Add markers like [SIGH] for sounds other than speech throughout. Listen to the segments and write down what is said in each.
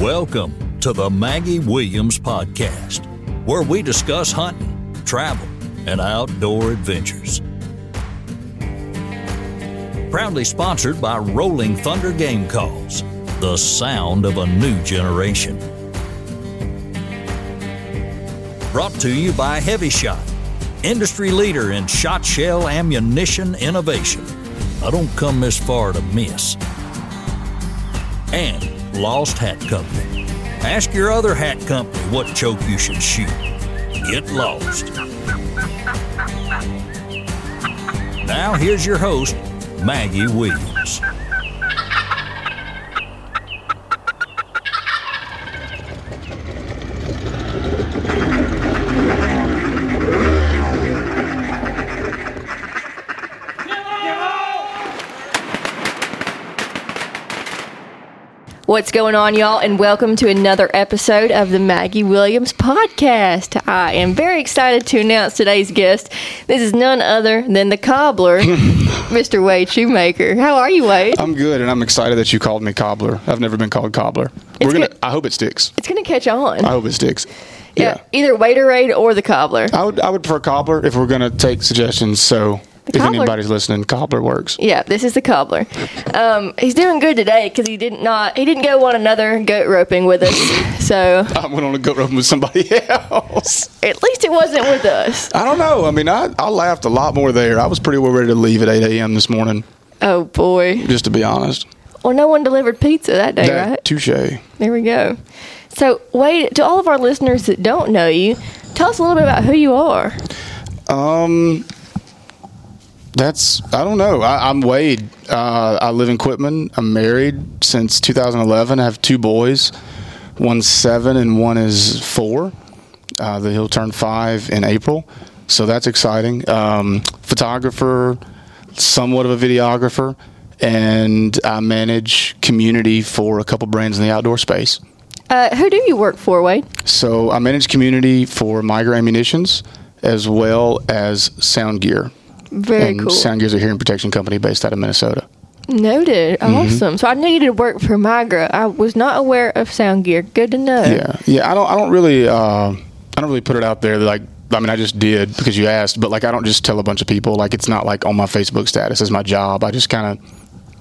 Welcome to the Maggie Williams Podcast, where we discuss hunting, travel, and outdoor adventures. Proudly sponsored by Rolling Thunder Game Calls, the sound of a new generation. Brought to you by HEVI-Shot, industry leader in shot shell ammunition innovation. I don't come this far to miss. And Lost Hat Company. Ask your other hat company what choke you should shoot. Get lost. Now here's your host, Maggie Williams. What's going on, y'all, and welcome to another episode of the Maggie Williams podcast. I am very excited to announce today's guest. This is none other than the cobbler, [LAUGHS] Mr. Wade Shoemaker. How are you, Wade? I'm good, and I'm excited that you called me cobbler. I've never been called cobbler. We're gonna. good. I hope it sticks. It's going to catch on. I hope it sticks. yeah. either Waderade or the cobbler. I would. I would prefer cobbler if we're gonna take suggestions. So if cobbler. anybody's listening, cobbler works. Yeah, this is the cobbler. Um, he's doing good today because he did not not he didn't go on another goat roping with us. [LAUGHS] So I went on a goat roping with somebody [LAUGHS] else. at least it wasn't with us. I don't know. I mean, I, I laughed a lot more there. I was pretty well ready to leave at 8 a.m. this morning, Oh boy. just to be honest. Well, no one delivered pizza that day, That- right? Touche. There we go. So, Wade, to all of our listeners that don't know you, tell us a little bit about who you are. Um, that's I don't know. I, I'm Wade. Uh, I live in Quitman. I'm married since 2011. I have two boys. One's seven and one is four. Uh, that he'll turn five in April, so that's exciting. Um, photographer, somewhat of a videographer, and I manage community for a couple brands in the outdoor space. Uh, who do you work for, Wade? So I manage community for Migra Ammunitions as well as Sound Gear. Very and cool. Sound Gear's a hearing protection company based out of Minnesota. Noted. Mm-hmm. Awesome. So I knew you did work for Migra. I was not aware of Sound Gear. Good to know. Yeah, yeah. I don't. I don't really. Uh, I don't really put it out there. Like, I mean, I just did because you asked. But like, I don't just tell a bunch of people. Like, it's not like on my Facebook status as my job. I just kind of.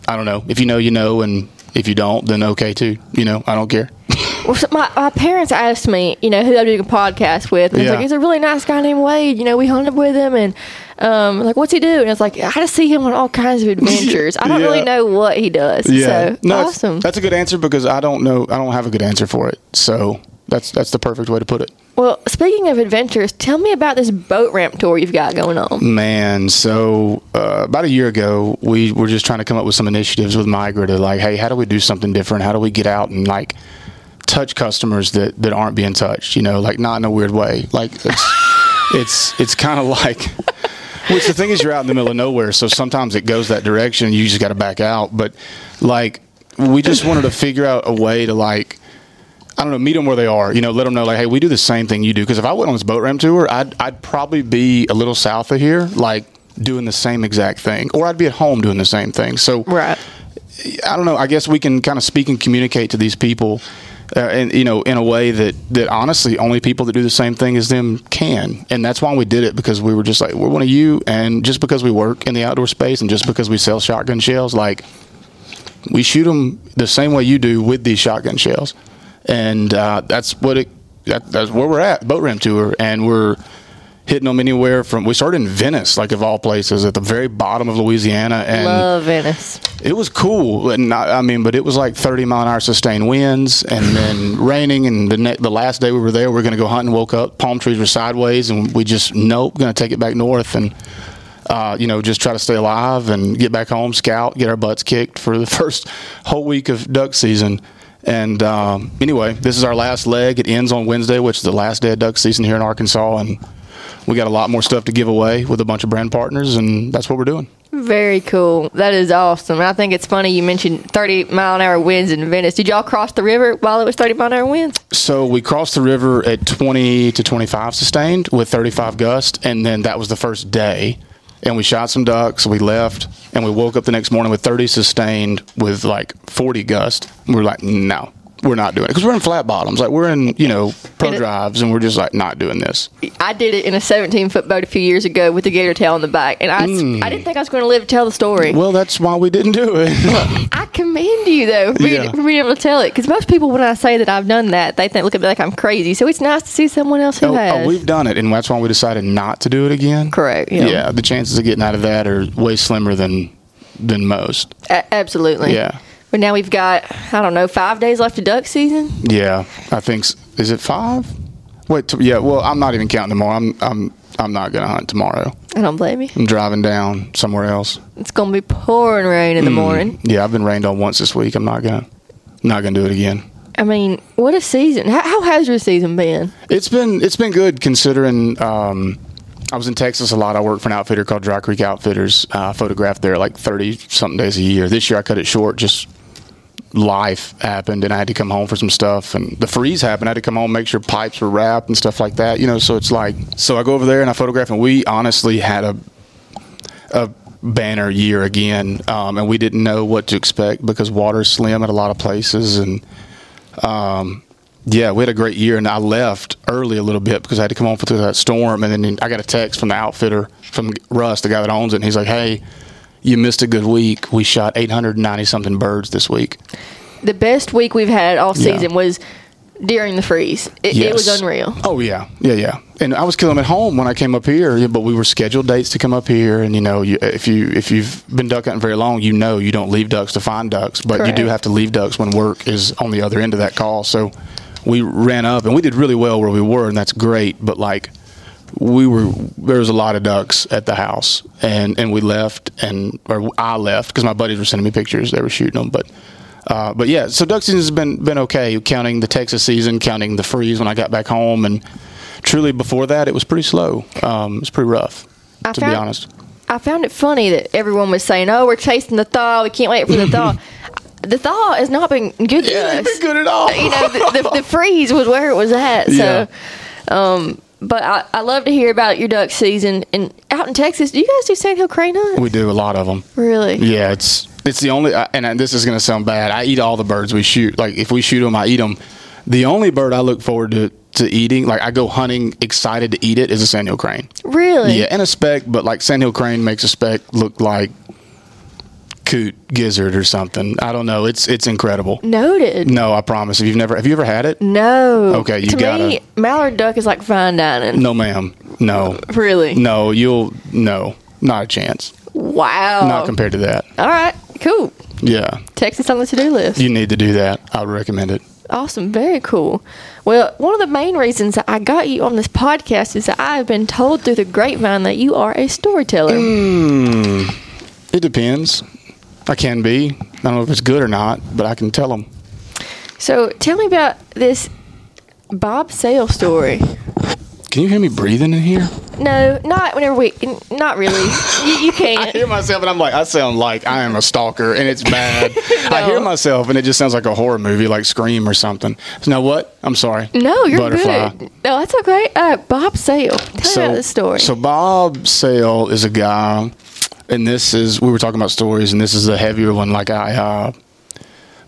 I don't know. If you know, you know, and if you don't, then okay too. You know, I don't care. [LAUGHS] Well, so my, my parents asked me, you know, who I'm doing a podcast with. And I was like, he's a really nice guy named Wade. You know, we hung up with him. And, um, like, what's he do? And it's like, I just see him on all kinds of [LAUGHS] adventures. I don't really know what he does. So, no, awesome. That's a good answer because I don't know. I don't have a good answer for it. So that's that's the perfect way to put it. Well, speaking of adventures, tell me about this boat ramp tour you've got going on. Man, so uh, about a year ago, we were just trying to come up with some initiatives with Migra to like, hey, how do we do something different? How do we get out and like touch customers that, that aren't being touched? You know, like not in a weird way. Like it's [LAUGHS] it's it's kind of like. Which the thing is, you're out in the middle of nowhere, so sometimes it goes that direction. You just got to back out. But like, we just wanted to figure out a way to like. I don't know, meet them where they are. You know, let them know like, hey, we do the same thing you do. Because if I went on this boat ramp tour, I'd I'd probably be a little south of here, like doing the same exact thing, or I'd be at home doing the same thing. So Right. I don't know. I guess we can kind of speak and communicate to these people, uh, and you know, in a way that that honestly only people that do the same thing as them can. And that's why we did it because we were just like, we're one of you, and just because we work in the outdoor space, and just because we sell shotgun shells, like we shoot them the same way you do with these shotgun shells, and uh, that's what it. That, that's where we're at, boat ramp tour, and we're hitting them anywhere from. We started in Venice, like of all places, at the very bottom of Louisiana, and Love Venice. it was cool, and I, I mean, but it was like 30 mile an hour sustained winds, and [SIGHS] then raining. And the ne- the last day we were there, we are going to go hunting. Woke up, palm trees were sideways, and we just nope, going to take it back north, and uh, you know, just try to stay alive and get back home, scout, get our butts kicked for the [LAUGHS] first whole week of duck season. And um, anyway, this is our last leg. It ends on Wednesday, which is the last day of duck season here in Arkansas, and we got a lot more stuff to give away with a bunch of brand partners, and that's what we're doing. Very cool. That is awesome. I think it's funny you mentioned 30 mile an hour winds in Venice. Did y'all cross the river while it was 30 mile an hour winds? So we crossed the river at 20 to 25 sustained with 35 gust, and then that was the first day. And we shot some ducks. We left, and we woke up the next morning with 30 sustained with like 40 gust. We were like, no, we're not doing it because we're in flat bottoms. Like we're in, you know, pro And drives, and we're just like not doing this. I did it in a 17 foot boat a few years ago with the gator tail on the back, and I mm. I didn't think I was going to live to tell the story. Well, that's why we didn't do it. [LAUGHS] I commend you though for being, Yeah. for being able to tell it because most people when I say that I've done that they think look at me like I'm crazy. So it's nice to see someone else who oh, oh has. oh, we've done it, and that's why we decided not to do it again. Correct. Yeah. Yeah. the chances of getting out of that are way slimmer than than most. A- absolutely. Yeah. But now we've got I don't know five days left of duck season. Yeah, I think is it five? Wait, t- yeah. Well, I'm not even counting tomorrow. I'm I'm I'm not gonna hunt tomorrow. I don't blame you. I'm driving down somewhere else. It's gonna be pouring rain in the morning. Yeah, I've been rained on once this week. I'm not gonna not gonna do it again. I mean, what a season! How, how has your season been? It's been it's been good considering. Um, I was in Texas a lot. I worked for an outfitter called Dry Creek Outfitters. Uh, I photographed there like thirty something days a year. This year I cut it short. Just life happened, and I had to come home for some stuff. And the freeze happened. I had to come home, make sure pipes were wrapped and stuff like that. You know, so it's like so I go over there and I photograph, and we honestly had a a banner year again, um, and we didn't know what to expect because water's slim at a lot of places, and um, yeah, we had a great year. And I left early a little bit because I had to come home through that storm, and then I got a text from the outfitter from Russ, the guy that owns it, and he's like, "Hey, you missed a good week. We shot 890 something birds this week." The best week we've had all Yeah. season was during the freeze. It, it was unreal. Oh yeah, yeah, yeah. And I was killing them at home when I came up here, but we were scheduled dates to come up here. And you know, you, if you if you've been duck hunting very long, you know you don't leave ducks to find ducks, but you do have to leave ducks when work is on the other end of that call. So we ran up and we did really well where we were, and that's great. But like we were, there was a lot of ducks at the house, and and we left, and or I left because my buddies were sending me pictures. They were shooting them, but. Uh, but yeah, so duck season has been been okay. Counting the Texas season, counting the freeze when I got back home, and truly before that, it was pretty slow. Um, it was pretty rough, I to found- be honest. I found it funny that everyone was saying, "Oh, we're chasing the thaw. We can't wait for the [LAUGHS] thaw." the thaw has not been good to us. been good at all. You know, the, the, the freeze was where it was at. [LAUGHS] So, um, but I, I love to hear about your duck season. And out in Texas, do you guys do sandhill crane hunt? we do a lot of them. Really? Yeah, it's it's the only, and this is going to sound bad. I eat all the birds we shoot. Like if we shoot them, I eat them. The only bird I look forward to to eating, like I go hunting excited to eat it, is a sandhill crane. Really? Yeah, and a speck, but like sandhill crane makes a speck look like coot gizzard or something. I don't know. It's it's incredible. Noted. No, I promise. If you've never, have you ever had it? No. Okay, you to me, gotta- mallard duck is like fine dining. No, ma'am. No, Really? no. You'll no, not a chance. Wow. Not compared to that. All right. Cool. Yeah, Texas on the to-do list. you need to do that. I would recommend it. Awesome. Very cool. Well, one of the main reasons that I got you on this podcast is that I have been told through the grapevine that you are a storyteller. Mm. It depends. I can be. I don't know if it's good or not, but I can tell them. So tell me about this Bob Sale story. Can you hear me breathing in here? No, not whenever we. Not really. You, you I [LAUGHS] can't. I hear myself and I'm like, I sound like I am a stalker and it's bad. [LAUGHS] I hear myself and it just sounds like a horror movie, like Scream or something. Now what? I'm sorry. No, you're Butterfly. good. No, that's okay. Uh, Bob Sale. Tell me about this story. So Bob Sale is a guy, and this is we were talking about stories, and this is a heavier one. Like I, uh,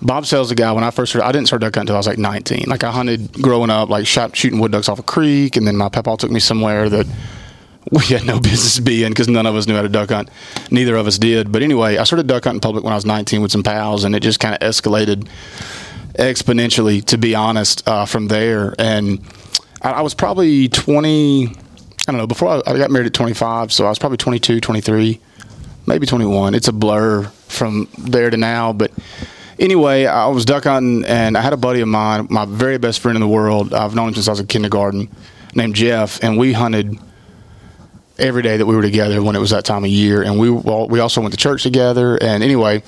Bob Sale's a guy. When I first started, I didn't start duck hunting until I was like 19. Like I hunted growing up, like shot shooting wood ducks off a creek, and then my papa took me somewhere that [LAUGHS] we had no business being because none of us knew how to duck hunt. Neither of us did. But anyway, I started duck hunting public when I was 19 with some pals, and it just kind of escalated exponentially, to be honest, uh, from there. And I, I was probably 20, I don't know, before I, I got married at 25, so I was probably 22, 23, maybe 21. It's a blur from there to now. But anyway, I was duck hunting, and I had a buddy of mine, my very best friend in the world. I've known him since I was in kindergarten, named Jeff, and we hunted every day that we were together when it was that time of year. And we well, we also went to church together. And anyway,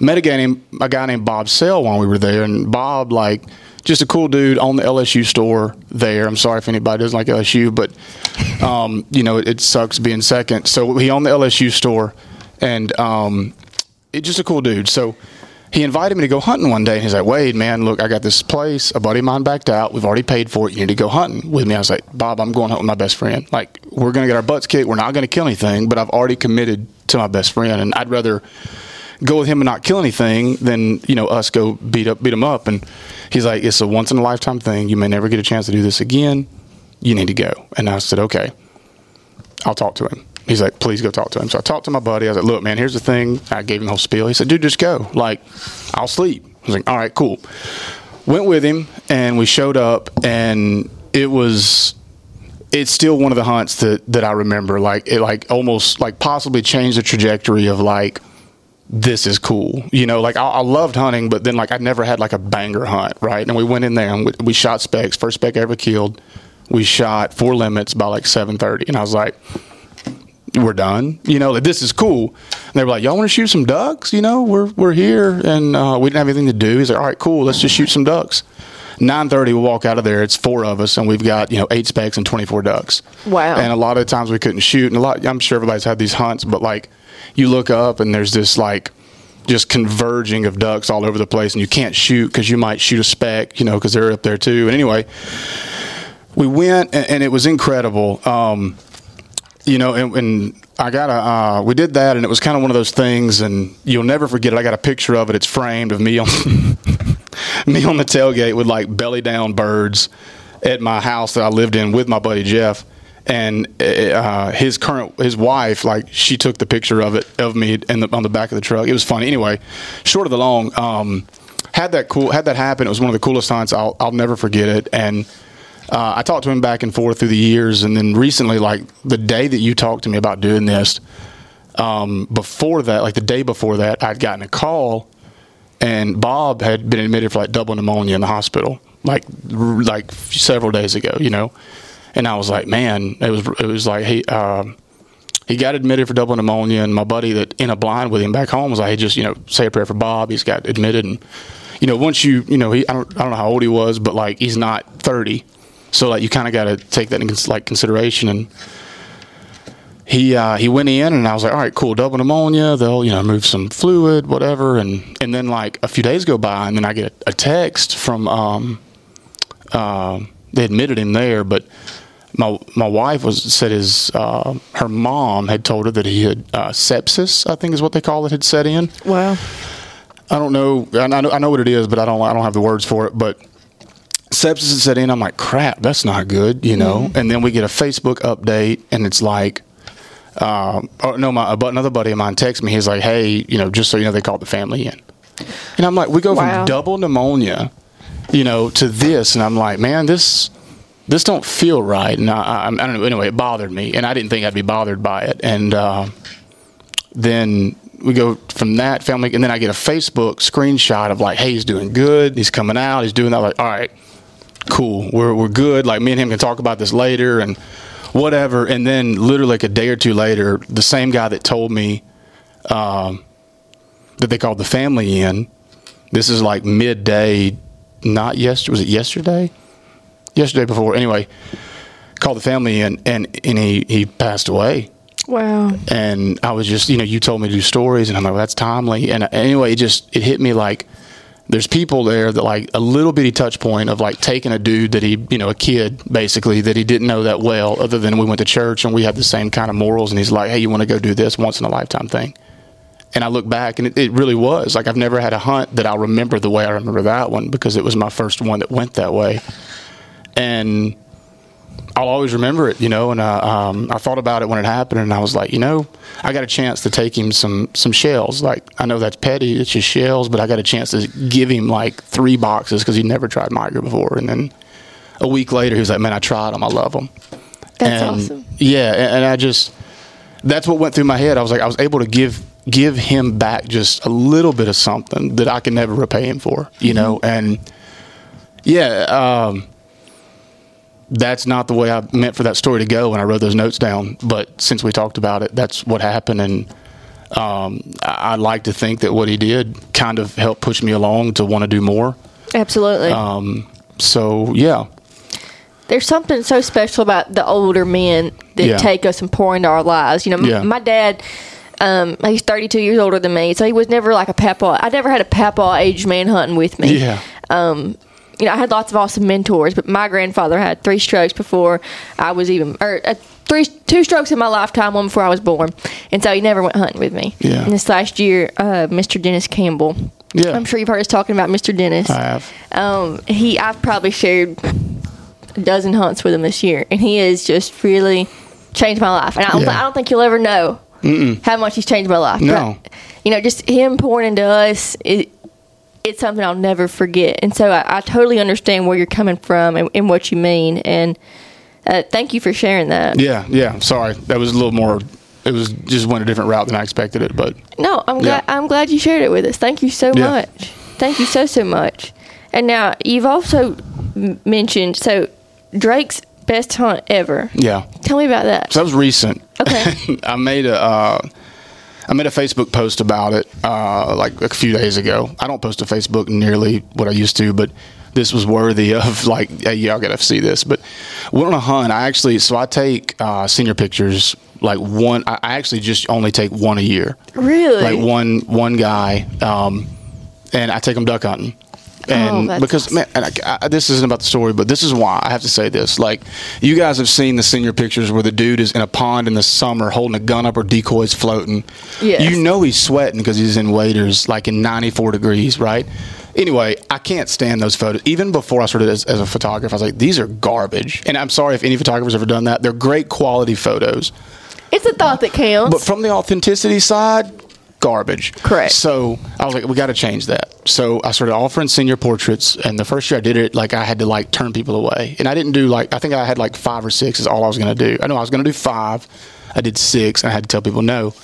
met a guy named a guy named Bob Sell while we were there. And Bob, like, just a cool dude on the LSU store there. I'm sorry if anybody doesn't like LSU, but um, you know it, it sucks being second. So he owned the LSU store, and um, just a cool dude. So he invited me to go hunting one day, and he's like, "Wade, man, look, I got this place. A buddy of mine backed out. We've already paid for it. You need to go hunting with me." I was like, "Bob, I'm going hunting with my best friend. Like, we're gonna get our butts kicked. We're not gonna kill anything, but I've already committed to my best friend, and I'd rather." go with him and not kill anything than you know us go beat up beat him up. And he's like, it's a once in a lifetime thing. You may never get a chance to do this again. You need to go. And I said, okay, I'll talk to him. He's like, please go talk to him. So I talked to my buddy. I was like, look, man, here's the thing. I gave him the whole spiel. He said, dude, just go. Like, I'll sleep. I was like, all right, cool. Went with him and we showed up and it was it's still one of the hunts that that I remember. Like it like almost like possibly changed the trajectory of like this is cool. You know, like I, I loved hunting, but then like I never had like a banger hunt, right? And we went in there and we, we shot specs. First spec I ever killed. We shot four limits by like seven thirty, and I was like, "We're done." You know, like this is cool. And they were like, "Y'all want to shoot some ducks?" You know, we're we're here, and uh, we didn't have anything to do. He's like, "All right, cool. Let's just shoot some ducks." Nine thirty, we walk out of there. It's four of us, and we've got you know eight specks and twenty four ducks. Wow. And a lot of times we couldn't shoot, and a lot. I'm sure everybody's had these hunts, but like you look up and there's this like just converging of ducks all over the place, and you can't shoot because you might shoot a speck, you know, because they're up there too. And anyway, we went, and, and it was incredible. Um, you know, and, and I got a, uh, we did that, and it was kind of one of those things, and you'll never forget it. I got a picture of it. It's framed of me on [LAUGHS] me on the tailgate with like belly down birds at my house that I lived in with my buddy Jeff. And uh, his current his wife, like she took the picture of it of me in the, on the back of the truck. It was funny. Anyway, short of the long, um, had that cool had that happen. It was one of the coolest hunts. I'll I'll never forget it. And uh, I talked to him back and forth through the years, and then recently, like the day that you talked to me about doing this, um, before that, like the day before that, I'd gotten a call, and Bob had been admitted for like double pneumonia in the hospital, like r- like several days ago, you know, and I was like, man, it was it was like he. Um, he got admitted for double pneumonia, and my buddy that in a blind with him back home was like, "Hey, just you know, say a prayer for Bob. He's got admitted, and you know, once you you know, he I don't I don't know how old he was, but like he's not thirty, so like you kind of got to take that in like consideration. And he uh, he went in, and I was like, all right, cool, double pneumonia. They'll you know move some fluid, whatever. And and then like a few days go by, and then I get a, a text from um, uh, they admitted him there, but my my wife was said his uh, her mom had told her that he had uh, sepsis. I think is what they call it had set in. Wow. I don't know. I know, I know what it is, but I don't. I don't have the words for it. But sepsis had set in. I'm like, crap, that's not good, you know. And then we get a Facebook update, and it's like, um, oh, no, my another buddy of mine texts me. He's like, hey, you know, just so you know, they called the family in. And I'm like, we go Wow. from double pneumonia, you know, to this, and I'm like, man, this this don't feel right. And I, I, I don't know. Anyway, it bothered me, and I didn't think I'd be bothered by it. And uh, then we go from that family, and then I get a Facebook screenshot of like, hey, he's doing good. He's coming out. He's doing that. Like, all right, cool. We're we're good. Like me and him can talk about this later and whatever. And then literally like a day or two later, the same guy that told me um, that they called the family in. This is like midday, not yesterday. Was it yesterday? Yesterday before. Anyway, called the family in, and and he he passed away Wow. and I was just, you know, you told me to do stories, and I'm like, well, that's timely. And anyway, it just it hit me like there's people there that like a little bitty touch point of like taking a dude that he, you know, a kid basically that he didn't know that well, other than we went to church and we had the same kind of morals, and he's like, hey, you want to go do this once in a lifetime thing. And I look back, and it, it really was like I've never had a hunt that I'll remember the way I remember that one because it was my first one that went that way, and I'll always remember it, you know. And uh, um, I thought about it when it happened, and I was like, you know, I got a chance to take him some some shells. Like I know that's petty, it's just shells, but I got a chance to give him like three boxes because he never tried Migra before. And then a week later, he was like, man, I tried them, I love them. That's and, awesome. Yeah, and, and I just that's what went through my head. I was like, I was able to give give him back just a little bit of something that I can never repay him for, you know. And yeah, um, that's not the way I meant for that story to go when I wrote those notes down. But since we talked about it, that's what happened, and um, I, I like to think that what he did kind of helped push me along to want to do more. Absolutely. Um, so yeah, There's something so special about the older men that Yeah. take us and pour into our lives. You know, m- Yeah. my dad, um, he's 32 years older than me, so he was never like a papa. I never had a papa age man hunting with me. yeah, you know, I had lots of awesome mentors, but my grandfather had three strokes before I was even, or uh, three two strokes in my lifetime, one before I was born, and so he never went hunting with me. Yeah. And this last year, uh, Mr. Dennis Campbell. Yeah. I'm sure you've heard us talking about Mr. Dennis. I have. Um, he I've probably shared a dozen hunts with him this year, and he has just really changed my life. And I don't, Yeah. I don't think you'll ever know how much he's changed my life. No. But, you know, just him pouring into us. It, it's something I'll never forget. And so I, I totally understand where you're coming from and, and what you mean. And uh, thank you for sharing that. Yeah, yeah. Sorry, that was a little more. It was just went a different route than I expected it, but No, I'm glad. I'm glad you shared it with us. Thank you so Yeah. much. Thank you so so much. And now you've also mentioned so Drake's best hunt ever. yeah. Tell me about that. So that was recent. Okay. [LAUGHS] I made a uh, I made a Facebook post about it uh, like a few days ago. I don't post to Facebook nearly what I used to, but this was worthy [LAUGHS] of like, hey, y'all gotta see this. But went on a hunt. I actually so I take uh, senior pictures like one. I actually just only take one a year. Really? Like one one guy, um, and I take them duck hunting. Oh, and Oh, because man, and I, I, this isn't about the story, but this is why I have to say this. Like, you guys have seen the senior pictures where the dude is in a pond in the summer holding a gun up or decoys floating. Yes. You know he's sweating because he's in waders, like in 94 degrees, right? Anyway, I can't stand those photos. Even before I started as, as a photographer, I was like, these are garbage. And I'm sorry if any photographer's ever done that. They're great quality photos. it's a thought that counts. But from the authenticity side, garbage. Correct. So I was like, we got to change that. So I started offering senior portraits, and the first year I did it, like I had to like turn people away, and I didn't do like I think I had like five or six is all I was going to do. I know I was going to do five. I did six, and I had to tell people no.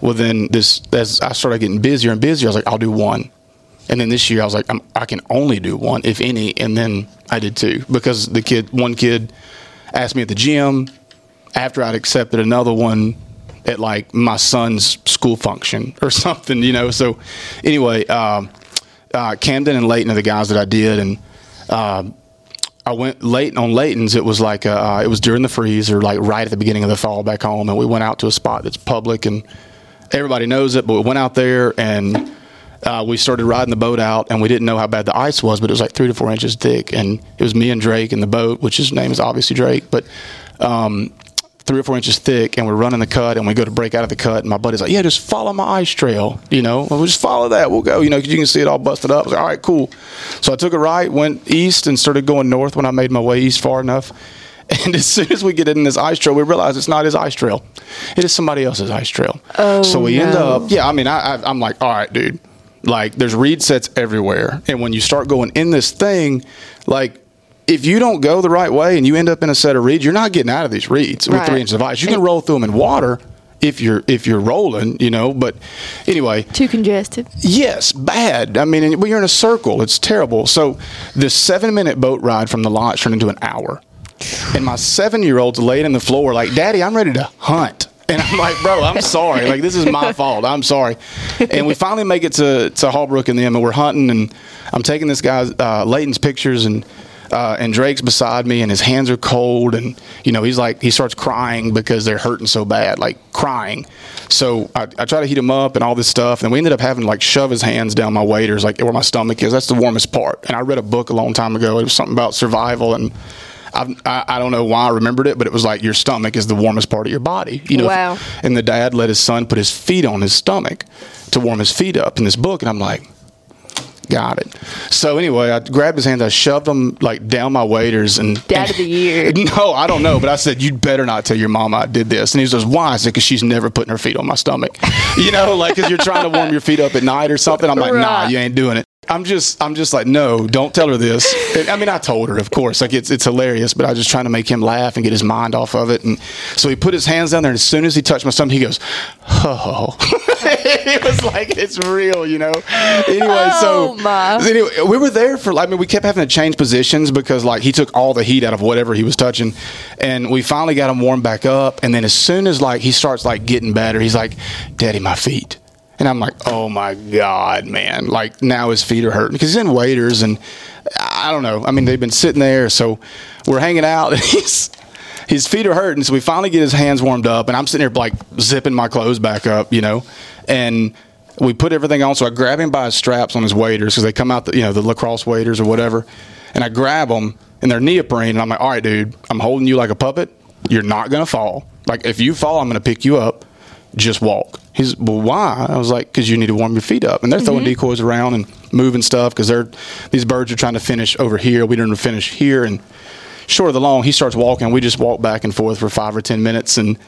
Well, then this as I started getting busier and busier, I was like, I'll do one. And then this year I was like, I'm, I can only do one, if any. And then I did two because the kid, one kid, asked me at the gym after I'd accepted another one at like my son's school function or [LAUGHS] something, you know. So anyway, um, uh, Camden and Leighton are the guys that I did, and uh, I went late on Leighton's. It was like uh, it was during the freeze or like right at the beginning of the fall back home, and we went out to a spot that's public and everybody knows it. But we went out there and. Uh, we started riding the boat out, and we didn't know how bad the ice was, but it was like three to four inches thick. And it was me and Drake in the boat, which his name is obviously Drake, but um, three or four inches thick, and we're running the cut, and we go to break out of the cut, and my buddy's like, "Yeah, just follow my ice trail, you know. We'll just follow that. We'll go, you know, 'cause you can see it all busted up." I was like, "All right, cool." So I took a right, went east, and started going north when I made my way east far enough. [LAUGHS] And as soon as we get in this ice trail, we realize it's not his ice trail; it is somebody else's ice trail. Oh, so we end up, yeah. I mean, I, I, I'm like, "All right, dude." Like, there's reed sets everywhere, and when you start going in this thing, like if you don't go the right way and you end up in a set of reeds, you're not getting out of these reeds with Right. three inches of ice. You can roll through them in water if you're if you're rolling, you know. But anyway, Too congested. yes, bad. I mean, when you're in a circle, it's terrible. So the seven minute boat ride from the launch turned into an hour, and my seven year old's laid on the floor like, "Daddy, I'm ready to hunt." And I'm like, bro, I'm sorry. Like, this is my fault. I'm sorry. And we finally make it to, to Hallbrook and them, and we're hunting, and I'm taking this guy's, uh, Leighton's pictures, and uh, and Drake's beside me, and his hands are cold, and you know he's like he starts crying because they're hurting so bad, like crying. So I, I try to heat him up and all this stuff, and we ended up having to like shove his hands down my waders, like where my stomach is. That's the warmest part. And I read a book a long time ago. It was something about survival, and I've, I I don't know why I remembered it, but it was like your stomach is the warmest part of your body. You know. Wow. And the dad let his son put his feet on his stomach to warm his feet up in this book, and I'm like. Got it. So anyway, I grabbed his hands, I shoved them like down my waders, and Dad of the year. [LAUGHS] No, I don't know, but I said you'd better not tell your mama I did this. And he says, "Why?" I said, "Because she's never putting her feet on my stomach." [LAUGHS] You know, like because you're trying to warm your feet up at night or something. I'm like, "Nah, you ain't doing it." I'm just, I'm just like, no, don't tell her this. I mean, I told her, of course, like it's, it's hilarious, but I was just trying to make him laugh and get his mind off of it. And so he put his hands down there, and as soon as he touched my stomach, he goes, "Oh." [LAUGHS] it was like it's real, you know. Anyway, Oh, so my. anyway, we were there for. Like I mean, we kept having to change positions because like he took all the heat out of whatever he was touching, and we finally got him warmed back up. And then as soon as like he starts like getting better, he's like, "Daddy, my feet." And I'm like, oh my God, man. Like now his feet are hurting because he's in waders and I don't know. I mean, they've been sitting there. So we're hanging out [LAUGHS] and he's, his feet are hurting. So we finally get his hands warmed up and I'm sitting there like zipping my clothes back up, you know, and we put everything on. So I grab him by his straps on his waders because they come out, the, you know, the LaCrosse waders or whatever. And I grab them and they're neoprene. And I'm like, all right, dude, I'm holding you like a puppet. You're not going to fall. Like if you fall, I'm going to pick you up. Just walk. He's well, why? I was like, because you need to warm your feet up. And they're throwing decoys around and moving stuff because they're these birds are trying to finish over here. We didn't finish here. And short of the long, he starts walking. We just walk back and forth for five or ten minutes, and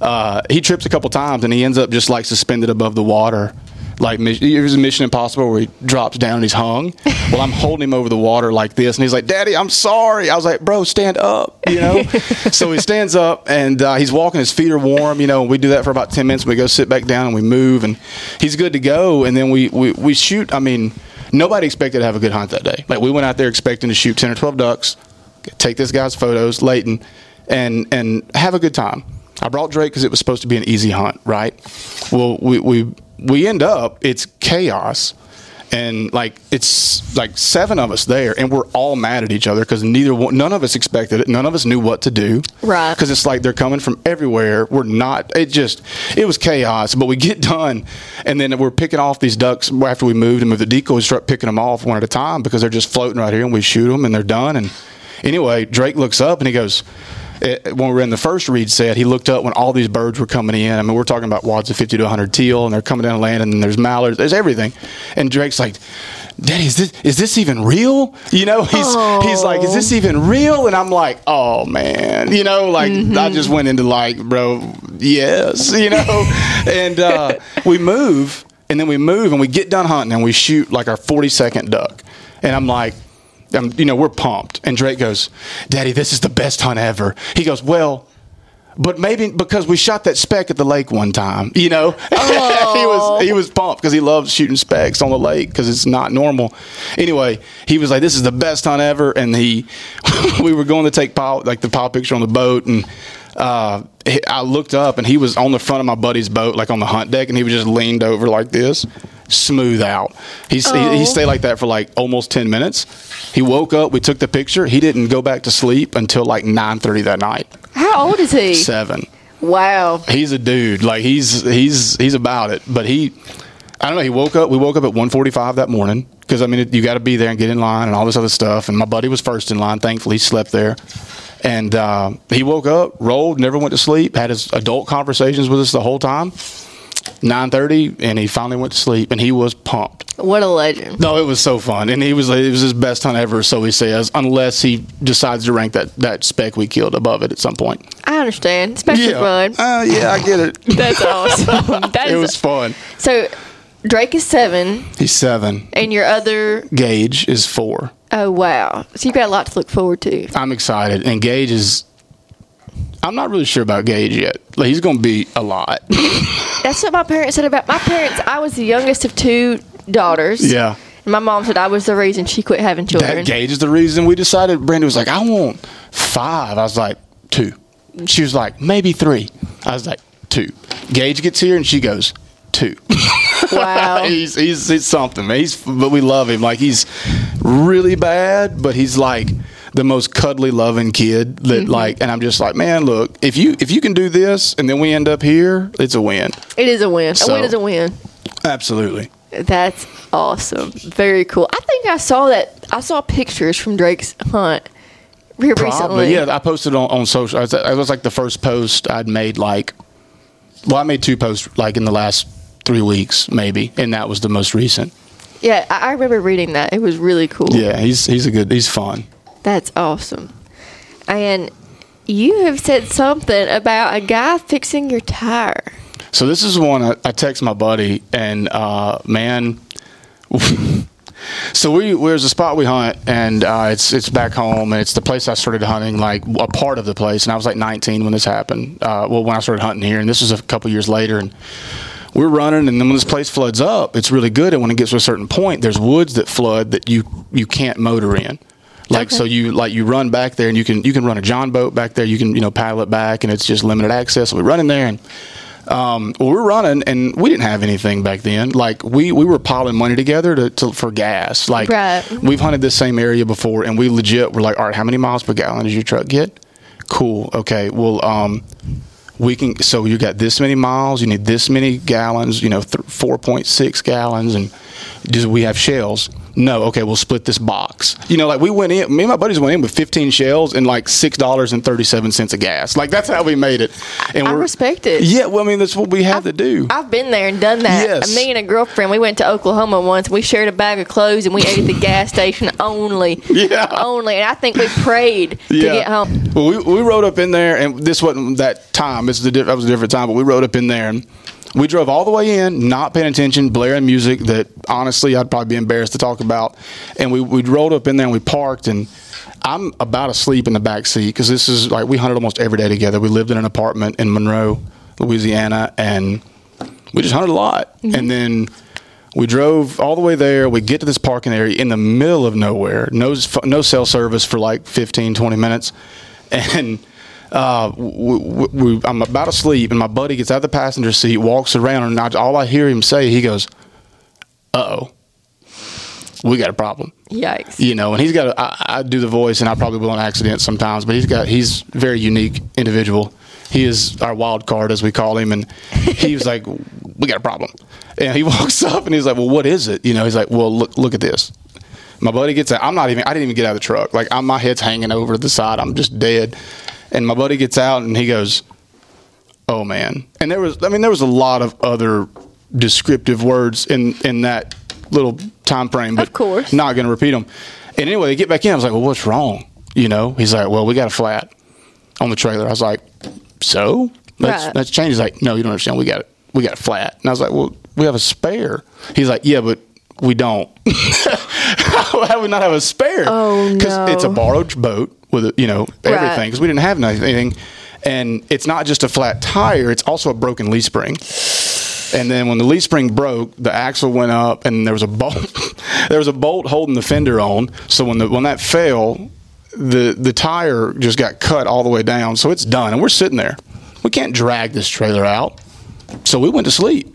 uh, he trips a couple times, and he ends up just like suspended above the water. Like it was a Mission Impossible where he drops down and he's hung. [LAUGHS] Well, I'm holding him over the water like this, and he's like, "Daddy, I'm sorry." I was like, "Bro, stand up," you know. [LAUGHS] so he stands up and uh, he's walking. His feet are warm, you know. And we do that for about ten minutes. We go sit back down and we move, and he's good to go. And then we we, we shoot. I mean, nobody expected to have a good hunt that day. Like we went out there expecting to shoot ten or twelve ducks, take this guy's photos, Leighton, and and have a good time. I brought Drake because it was supposed to be an easy hunt, right? Well, we we we end up it's chaos, and like it's like seven of us there, and we're all mad at each other because neither one, none of us expected it, none of us knew what to do, Right. Because it's like they're coming from everywhere. We're not. It just it was chaos, but we get [LAUGHS] done, and then we're picking off these ducks after we moved and moved the decoys. Start picking them off one at a time because they're just floating right here, and we shoot them, and they're done, and anyway, Drake looks up and he goes, eh, when we were in the first reed set, he looked up when all these birds were coming in. I mean, we're talking about wads of 50 to 100 teal, and they're coming down and landing, and there's mallards, there's everything. And Drake's like, Daddy, is this is this even real? You know, he's he's like, is this even real? And I'm like, oh man, you know, like I just went into like, bro, yes, you know, [LAUGHS] and uh, we move, and then we move, and we get done hunting, and we shoot like our 40 second duck, and I'm like. Um, you know, we're pumped. And Drake goes, Daddy, this is the best hunt ever. He goes, Well, but maybe because we shot that speck at the lake one time, you know, [LAUGHS] he was he was pumped because he loves shooting specks on the lake because it's not normal. Anyway, he was like, "This is the best hunt ever," and he [LAUGHS] we were going to take pile like the pile picture on the boat, and uh, I looked up and he was on the front of my buddy's boat, like on the hunt deck, and he was just leaned over like this, smooth out. He's, he, he Oh. stayed like that for like almost ten minutes. He woke up, we took the picture. He didn't go back to sleep until like nine thirty that night. How old is he? Seven Wow. he's a dude. Like he's he's he's about it. But he, I don't know. He woke up. We woke up at 1:45 that morning because I mean it, you got to be there and get in line and all this other stuff. And my buddy was first in line. Thankfully, he slept there. And uh, he woke up, rolled, never went to sleep. Had his adult conversations with us the whole time. 9:30, and he finally went to sleep, and he was pumped. What a legend. No, it was so fun, and he was it was his best hunt ever, so he says. Unless he decides to rank that that spec we killed above it at some point. I understand. Especially fun. uh, yeah, I get it. [LAUGHS] That's awesome. [LAUGHS] That it was fun. so. Drake is seven, He's seven. and your other. Gage is four. Oh wow! So you've got a lot to look forward to. I'm excited, and Gage is. I'm not really sure about Gage yet. Like, he's going to be a lot. [LAUGHS] That's what my parents said about my parents. I was the youngest of two daughters. yeah. And my mom said I was the reason she quit having children. That Gage is the reason we decided. Brandy was like, I want five. I was like, two. She was like, maybe three. I was like, two. Gage gets here, and she goes, two. [LAUGHS] Wow. [LAUGHS] he's, he's he's something. man. He's but we love him. Like he's really bad, but he's like the most cuddly, loving kid that mm-hmm. like. And I'm just like, man, look, if you if you can do this, and then we end up here, it's a win. it is a win. A win is a win. Absolutely. That's awesome. Very cool. I think I saw that. I saw pictures from Drake's hunt Probably, recently. yeah. I posted on, on social. I was, I was like the first post I'd made. Like, well, I made two posts like in the last three weeks, maybe, and that was the most recent. Yeah, I I remember reading that. It was really cool. Yeah, he's he's a good. He's fun. That's awesome. And you have said something about a guy fixing your tire. So this is one I, I text my buddy, and uh, man, [LAUGHS] so we there's a spot we hunt, and uh, it's it's back home, and it's the place I started hunting, like a part of the place, and I was like 19 when this happened. Uh, well, when I started hunting here, and this was a couple years later, and we're running, and then when this place floods up, it's really good, and when it gets to a certain point, there's woods that flood that you you can't motor in. Like Okay. so, you like you run back there, and you can you can run a John boat back there. You can you know paddle it back, and it's just limited access. So we run in there, and um, well, we're running, and we didn't have anything back then. Like we we were piling money together to, to for gas. Like Right. we've hunted this same area before, and we legit were like, all right, how many miles per gallon does your truck get? Cool. Okay. Well, um, we can. So you got this many miles. You need this many gallons. You know, th- four point six gallons, and do we have shells? No, okay, we'll split this box. You know, like we went in, me and my buddies went in with 15 shells and like $6.37 of gas. Like that's how we made it. And I respect it. Yeah, well, I mean, that's what we have to do. I've been there and done that. Yes. Me and a girlfriend, we went to Oklahoma once. We shared a bag of clothes and we ate at the gas station only. [LAUGHS] Yeah. Only. And I think we prayed to get home. Well, we, we rode up in there, and this wasn't that time. This is the that was a different time, but we rode up in there, and we drove all the way in, not paying attention, blaring music that honestly I'd probably be embarrassed to talk about. And we we rolled up in there and we parked, and I'm about asleep in the back seat because this is like we hunted almost every day together. We lived in an apartment in Monroe, Louisiana, and we just hunted a lot. Mm-hmm. And then we drove all the way there. We get to this parking area in the middle of nowhere. No, no cell service for like 15, 20 minutes. And uh, we, we, I'm about to sleep, and my buddy gets out of the passenger seat, walks around, and I, all I hear him say, he goes, "Uh oh, we got a problem." Yikes. you know, and he's got. A, I, I do the voice, and I probably will on accident sometimes, but he's got. He's a very unique individual. He is our wild card, as we call him, and he was like, [LAUGHS] "We got a problem," and he [LAUGHS] walks up and he's like, "Well, what is it?" You know, he's like, "Well, look, look at this." My buddy gets out. I'm not even. I didn't even get out of the truck. Like I'm, my head's hanging over the side. I'm just dead. And my buddy gets out and he goes, "Oh man!" And there was. I mean, there was a lot of other descriptive words in in that little time frame, but Of course. not going to repeat them. And anyway, they get back in. I was like, "Well, what's wrong?" You know, he's like, "Well, we got a flat on the trailer." I was like, "So that's Right. that's changed." He's like, "No, you don't understand. We got it. We got a flat." And I was like, "Well, we have a spare." He's like, "Yeah, but we don't. [LAUGHS] [LAUGHS] How would we not have a spare? Oh, no. Because it's a borrowed boat with you know everything Right. because we didn't have anything." And it's not just a flat tire; it's also a broken leaf spring. And then when the leaf spring broke, the axle went up, and there was a bolt. [LAUGHS] there was a bolt holding the fender on. So when the when that fell, the the tire just got cut all the way down. So it's done, and we're sitting there. We can't drag this trailer out. So we went to sleep.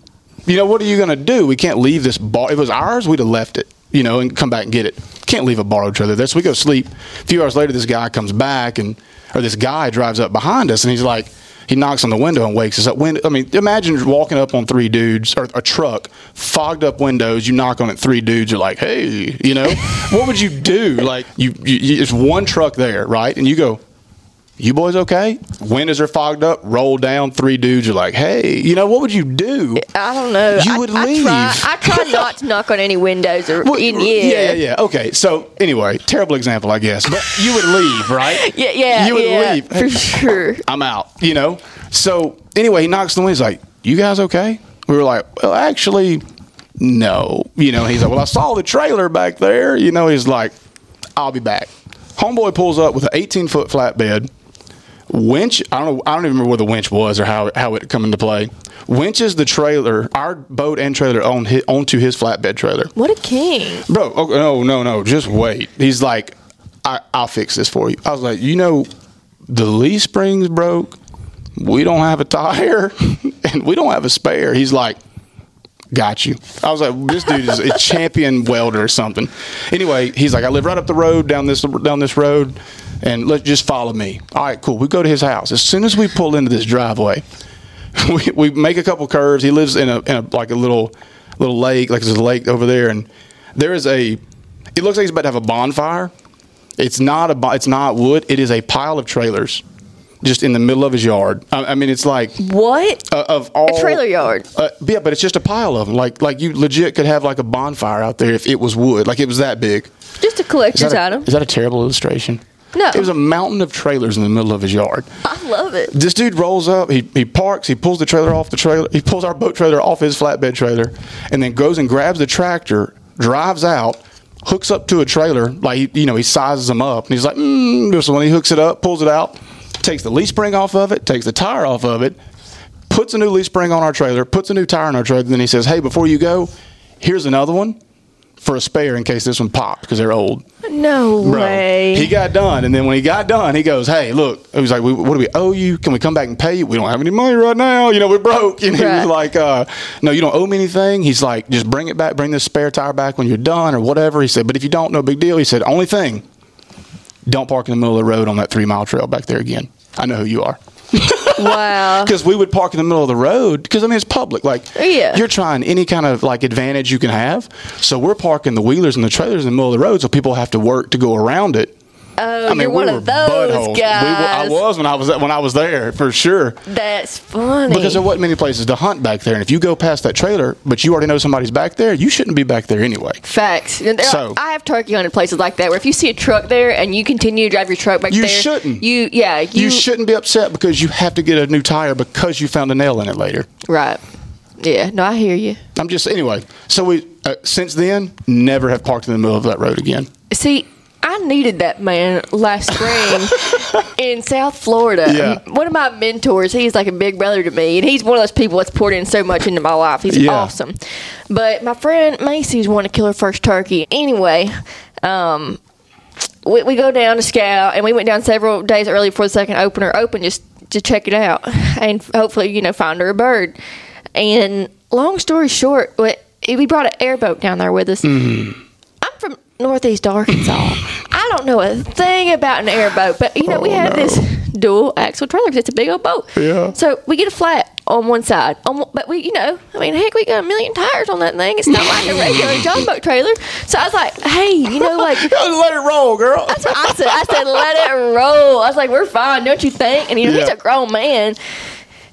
You know what are you going to do? We can't leave this bar. If it was ours, we'd have left it. You know, and come back and get it. Can't leave a borrowed trailer there. So we go sleep. A few hours later, this guy comes back, and or this guy drives up behind us, and he's like, he knocks on the window and wakes us up. When I mean, imagine walking up on three dudes or a truck, fogged up windows. You knock on it, three dudes are like, "Hey," you know, [LAUGHS] what would you do? Like, you, you, there's one truck there, right? And you go, "You boys okay?" Windows are fogged up, roll down. Three dudes are like, "Hey," you know, what would you do? I don't know. You I, would I leave. Try, I try [LAUGHS] not to knock on any windows or Well, in, yeah, yeah, yeah. Okay, so anyway, terrible example, I guess, but you would leave, right? [LAUGHS] Yeah, yeah, You would yeah, leave. for sure. I'm out, you know? So anyway, he knocks on the window. He's like, You guys okay? We were like, Well, actually, no. You know, he's like, Well, I saw the trailer back there. You know, he's like, I'll be back. Homeboy pulls up with an 18 foot flatbed. Winch, I don't know, I don't even remember where the winch was or how, how it come into play. Winches the trailer, our boat and trailer on his, onto his flatbed trailer. What a king. Bro, oh, no, no, no, just wait. He's like, I, I'll fix this for you. I was like, you know, the leaf springs broke. We don't have a tire, [LAUGHS] and we don't have a spare. He's like, got you. I was like, this dude is a [LAUGHS] champion welder or something. Anyway, he's like, I live right up the road down this down this road, and let's just follow me. All right, cool. We go to his house. As soon as we pull into this driveway, [LAUGHS] we, we make a couple curves. He lives in a, in a like a little little lake, like there's a lake over there, and there is a. It looks like he's about to have a bonfire. It's not a. It's not wood. It is a pile of trailers, just in the middle of his yard. I, I mean, it's like What? uh, of all a trailer yard. uh, yeah, but it's just a pile of them. Like like you legit could have like a bonfire out there if it was wood. Like it was that big. Just a Is collector's that a, item. is that a terrible illustration? No. It was a mountain of trailers in the middle of his yard. I love it. This dude rolls up, he, he parks, he pulls the trailer off the trailer, he pulls our boat trailer off his flatbed trailer, and then goes and grabs the tractor, drives out, hooks up to a trailer, like, you know, he sizes them up, and he's like, mm, so when he hooks it up, pulls it out, takes the leaf spring off of it, takes the tire off of it, puts a new leaf spring on our trailer, puts a new tire on our trailer, and then he says, hey, before you go, here's another one for a spare in case this one popped because they're old. No Bro, way. he got done, and then when he got done, he goes, "Hey, look." He was like, "We- "What do we owe you? Can we come back and pay you? We don't have any money right now. You know, we're broke." [LAUGHS] And he Right. was like, uh, "No, you don't owe me anything." He's like, "Just bring it back. Bring this spare tire back when you're done, or whatever." He said, "But if you don't, no big deal." He said, "Only thing, don't park in the middle of the road on that three mile trail back there again. I know who you are." [LAUGHS] Wow. because we would park in the middle of the road because I mean it's public. Like Yeah. you're trying any kind of like advantage you can have. So we're parking the wheelers and the trailers in the middle of the road, so people have to work to go around it. Oh, I mean, you're one we of were those buttholes. We were- I was when I was when I was there for sure. That's funny. Because there wasn't many places to hunt back there, and if you go past that trailer, but you already know somebody's back there, you shouldn't be back there anyway. Facts. There- So- I have turkey hunted places like that where if you see a truck there and you continue to drive your truck back You there, shouldn't. You yeah, you, You, shouldn't be upset because you have to get a new tire because you found a nail in it later. right. Yeah, no, I hear you. I'm just anyway. So we uh, since then never have parked in the middle of that road again. See, I needed that man last spring [LAUGHS] in South Florida. Yeah. One of my mentors, he's like a big brother to me, and he's one of those people that's poured in so much into my life. He's Yeah. awesome. But my friend Macy's wanted to kill her first turkey. Anyway, um, we, we go down to scout, and we went down several days early before the second opener opened just to check it out, and hopefully, you know, find her a bird. And long story short, we we brought an airboat down there with us. From Northeast Arkansas. I don't know a thing about an airboat, but you know we Oh, have no. this [LAUGHS] dual axle trailer 'cause it's a big old boat. Yeah. So we get a flat on one side, on, one- but we, you know, I mean, heck, we got a million tires on that thing. It's not like a regular [LAUGHS] John boat trailer. So I was like, hey, you know, like. [LAUGHS] Let it roll, girl. That's what I said. I said, let it roll. I was like, we're fine, don't you think? And you know, he's a grown man.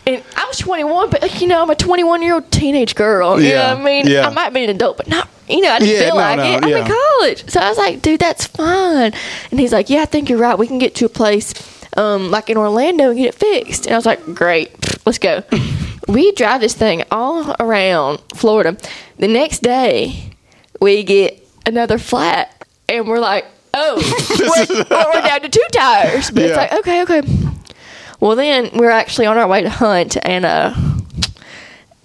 And I was 21, but you know, I'm a 21 year old teenage girl. You know Yeah, what I mean? yeah. I might be an adult, but not, you know, I didn't Yeah, feel no, like no, it. I'm yeah. in college. So I was like, dude, that's fine. And he's like, yeah, I think you're right. We can get to a place um, like in Orlando and get it fixed. And I was like, great, let's go. [LAUGHS] we drive this thing all around Florida. The next day, we get another flat, and we're like, oh, [LAUGHS] we're, we're down to two tires. But it's like, okay, okay. Well, then we're actually on our way to hunt, and uh,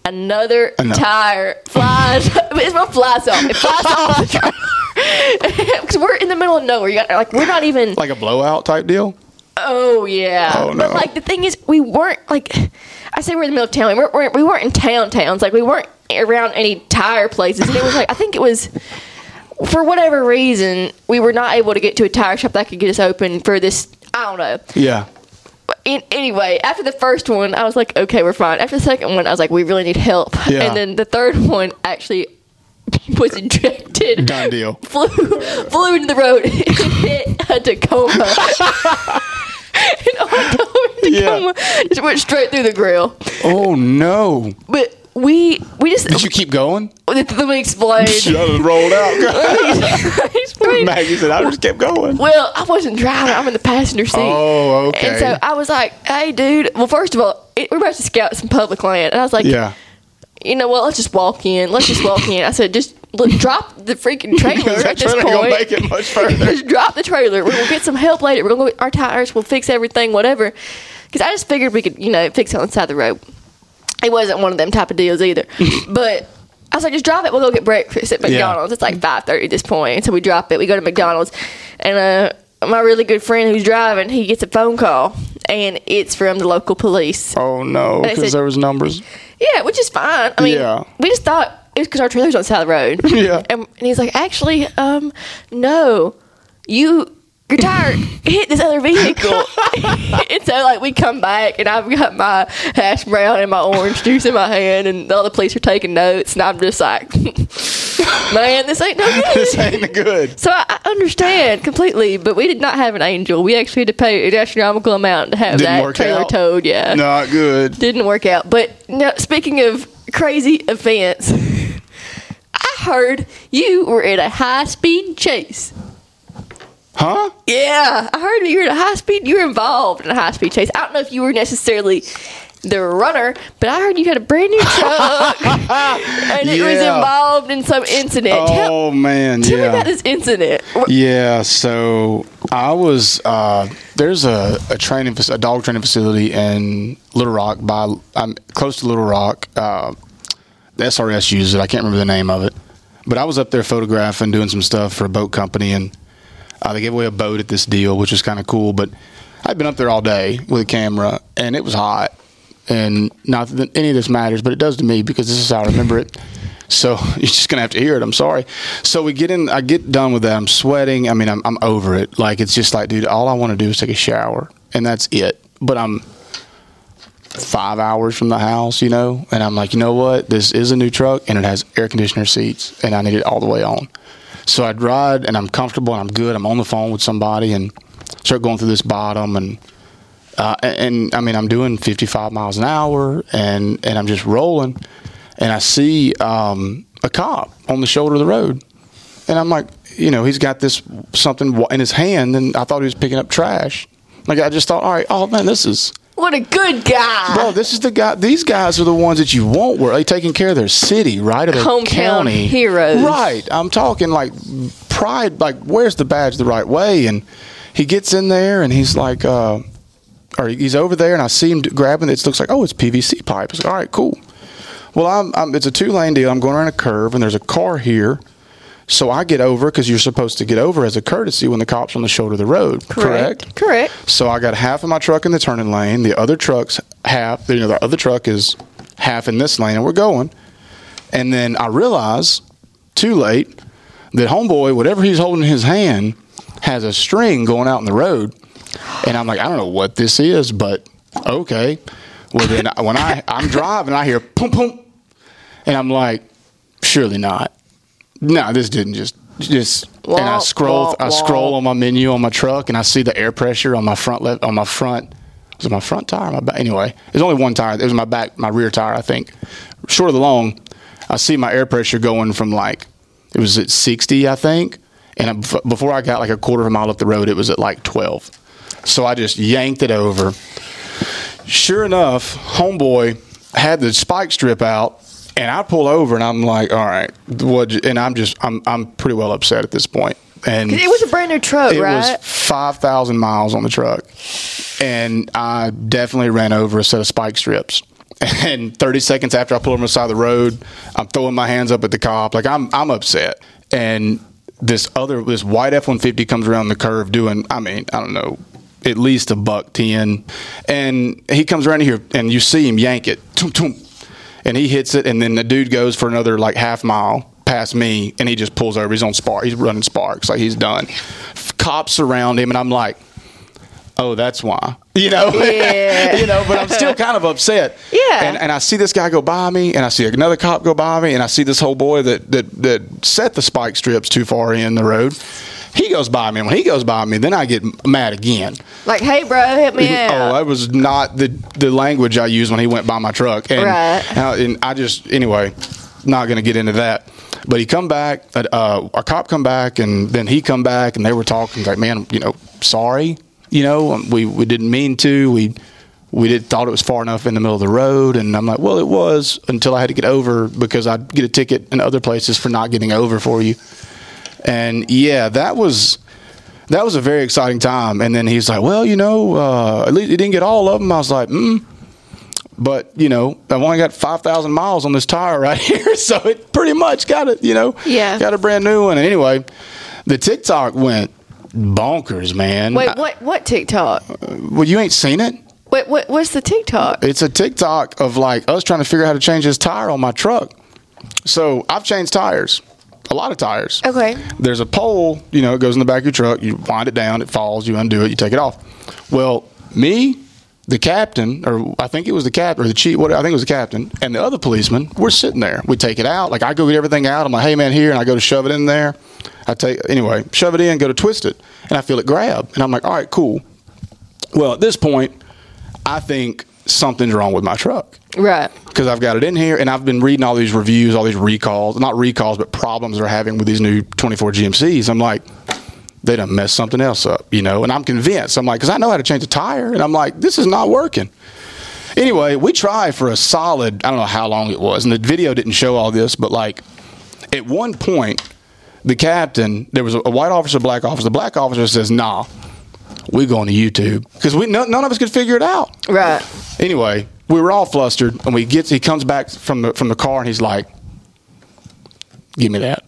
another Ano- tire flies. [LAUGHS] it's what flies off. It flies off the because we're in the middle of nowhere. You got like we're not even. Like a blowout type deal. Oh yeah. Oh, But no. like the thing is, we weren't like. I say we're in the middle of town. We weren't, weren't- we weren't in town towns. Like we weren't around any tire places. And it was like I think it was for whatever reason we were not able to get to a tire shop that could get us open for this. I don't know. Yeah. In, anyway, after the first one, I was like, okay, we're fine. After the second one, I was like, we really need help. Yeah. And then the third one actually [LAUGHS] was ejected. Done deal. [LAUGHS] Flew flew into the road [LAUGHS] and hit a Tacoma. and our Tacoma Yeah. just went straight through the grill. Oh no! But we we just Did you keep going? Oh, let me explain. [LAUGHS] Just rolled out. [LAUGHS] Maggie said, "I just kept going." Well, I wasn't driving. I'm in the passenger seat. Oh, okay. And so I was like, "Hey, dude. Well, first of all, it, we're about to scout some public land." And I was like, Yeah. you know what? Let's just walk in. Let's just walk in." I said, "Just look, drop the freaking [LAUGHS] trailer at this trailer point. make it much further." just drop the trailer. We're gonna get some help later. We're gonna go get our tires. We'll fix everything, whatever." Because I just figured we could, you know, fix it on the side of the road. It wasn't one of them type of deals either, [LAUGHS] but. I was like, just drop it. We'll go get breakfast at McDonald's. It's like five thirty at this point, so we drop it. We go to McDonald's, and uh, my really good friend who's driving, he gets a phone call, and it's from the local police. Oh no, They because said- there was numbers. Yeah, which is fine. I mean, Yeah. we just thought it was because our trailer's on the side of the road. [LAUGHS] Yeah. And, and he's like, actually, um, no, you. Tire hit this other vehicle, and [LAUGHS] [LAUGHS] so like we come back, and I've got my hash brown and my orange juice in my hand, and all the other police are taking notes, and I'm just like, [LAUGHS] man, this ain't no good. this ain't good. So I, I understand completely, but we did not have an angel. We actually had to pay an astronomical amount to have Didn't that work trailer out? towed. Yeah, Not good. didn't work out. But now, speaking of crazy events, I heard you were in a high speed chase. Huh? Yeah, I heard you were in a high speed. You were involved in a high speed chase. I don't know if you were necessarily the runner, but I heard you had a brand new truck [LAUGHS] and it was involved in some incident. Tell, Oh man, tell me about this incident. Yeah, so I was uh, there's a, a training a dog training facility in Little Rock by I'm close to Little Rock. Uh, the SRS uses it. I can't remember the name of it, but I was up there photographing, doing some stuff for a boat company, and uh, they gave away a boat at this deal, which was kind of cool. But I'd been up there all day with a camera, and it was hot. And not that any of this matters, but it does to me because this is how I remember it. [LAUGHS] So [LAUGHS] you're just gonna have to hear it. I'm sorry. So we get in. I get done with that. I'm sweating. I mean, I'm I'm over it. Like it's just like, dude, all I want to do is take a shower, and that's it. But I'm five hours from the house, you know, and I'm like, you know what? This is a new truck and it has air conditioner seats and I need it all the way on. So I'd ride and I'm comfortable and I'm good. I'm on the phone with somebody and start going through this bottom and uh, and, and, I mean I'm doing 55 miles an hour and and I'm just rolling and I see um, a cop on the shoulder of the road and I'm like, you know, he's got this something in his hand and I thought he was picking up trash. Like I just thought, all right, oh man, this is What a good guy. Bro, this is the guy. These guys are the ones that you want. Where they taking care of their city, right, or their Hometown county heroes. right? I'm talking like pride. Like, where's the badge the right way? And he gets in there, and he's like, uh, or he's over there, and I see him grabbing. It looks like, oh, it's PVC pipe. It's like, all right, cool. Well, I'm, I'm it's a two lane deal. I'm going around a curve, and there's a car here. So I get over because you're supposed to get over as a courtesy when the cop's on the shoulder of the road. Correct. Correct. So I got half of my truck in the turning lane. The other truck's half. You know, the other truck is half in this lane, and we're going. And then I realize, too late, that homeboy, whatever he's holding in his hand, has a string going out in the road. And I'm like, I don't know what this is, but okay. Well, then when I I'm driving, I hear pum pum, and I'm like, surely not. No, this didn't just just. and I scroll, I scroll on my menu on my truck, and I see the air pressure on my front left on my front. Was it my front tire? My back? Anyway, there's only one tire. It was my back, my rear tire, I think. Short of the long, I see my air pressure going from like it was at 60, I think, and I, before I got like a quarter of a mile up the road, it was at like 12. So I just yanked it over. Sure enough, homeboy had the spike strip out, and I pull over, and I'm like, "All right, what?" And I'm just, I'm, I'm pretty well upset at this point. And It was a brand new truck, it right? was five thousand miles on the truck, and I definitely ran over a set of spike strips. [LAUGHS] And 30 seconds after I pull over on the side of the road, I'm throwing my hands up at the cop, like I'm I'm upset. And this other this white F150 comes around the curve doing, I mean, I don't know, at least a buck ten, and he comes around here, and you see him yank it, tum, tum, and he hits it, and then the dude goes for another like half mile past me, and he just pulls over. He's on spark. He's running sparks, like he's done. Cops surround him, and I'm like, oh, that's why. You know, [LAUGHS] Yeah. you know, but I'm still kind of upset. Yeah. And, and I see this guy go by me, and I see another cop go by me, and I see this whole boy that that that set the spike strips too far in the road. He goes by me. and When he goes by me, then I get mad again. like, hey, bro, hit me Oh, out. that was not the the language I used when he went by my truck. And, Right. and I- and I just anyway, not going to get into that. But he come back, uh, uh, a cop come back, and then he come back, and they were talking like, man, you know, sorry, you know, um, we we didn't mean to, we we did thought it was far enough in the middle of the road, and I'm like, well, it was until I had to get over because I'd get a ticket in other places for not getting over for you. And yeah, that was that was a very exciting time. And then he's like, well, you know, uh, at least he didn't get all of them. I was like, mm. But you know, I've only got five thousand miles on this tire right [LAUGHS] here, so it pretty much got it. You know, Yeah. got a brand new one. And anyway, the TikTok went bonkers, man. Wait, what? What TikTok? well, you ain't seen it. Wait, what? What's the TikTok? It's a TikTok of like us trying to figure out how to change this tire on my truck. So I've changed tires, a lot of tires. Okay. There's a pole, you know, it goes in the back of your truck. You wind it down, it falls, you undo it, you take it off. Well, me, the captain, or I think it was the captain or the chief, what I think it was the captain, and the other policeman, we're sitting there. We take it out. Like I go get everything out. I'm like, hey man, here, and I go to shove it in there. I take anyway, shove it in, go to twist it, and I feel it grab, and I'm like, all right, cool. Well, at this point, I think something's wrong with my truck Right. because I've got it in here and I've been reading all these reviews, all these recalls, not recalls, but problems they're having with these new 24 GMCs. I'm like, they done messed something else up, you know, and I'm convinced. I'm like, because I know how to change a tire, and I'm like, this is not working. Anyway, we tried for a solid, I don't know how long it was, and the video didn't show all this, but like at one point, the captain, there was a, white officer, black officer. The black officer says, nah, we going to YouTube because we none, none of us could figure it out. Right. Anyway, we were all flustered, and we gets he comes back from the from the car, and he's like, "Give me that."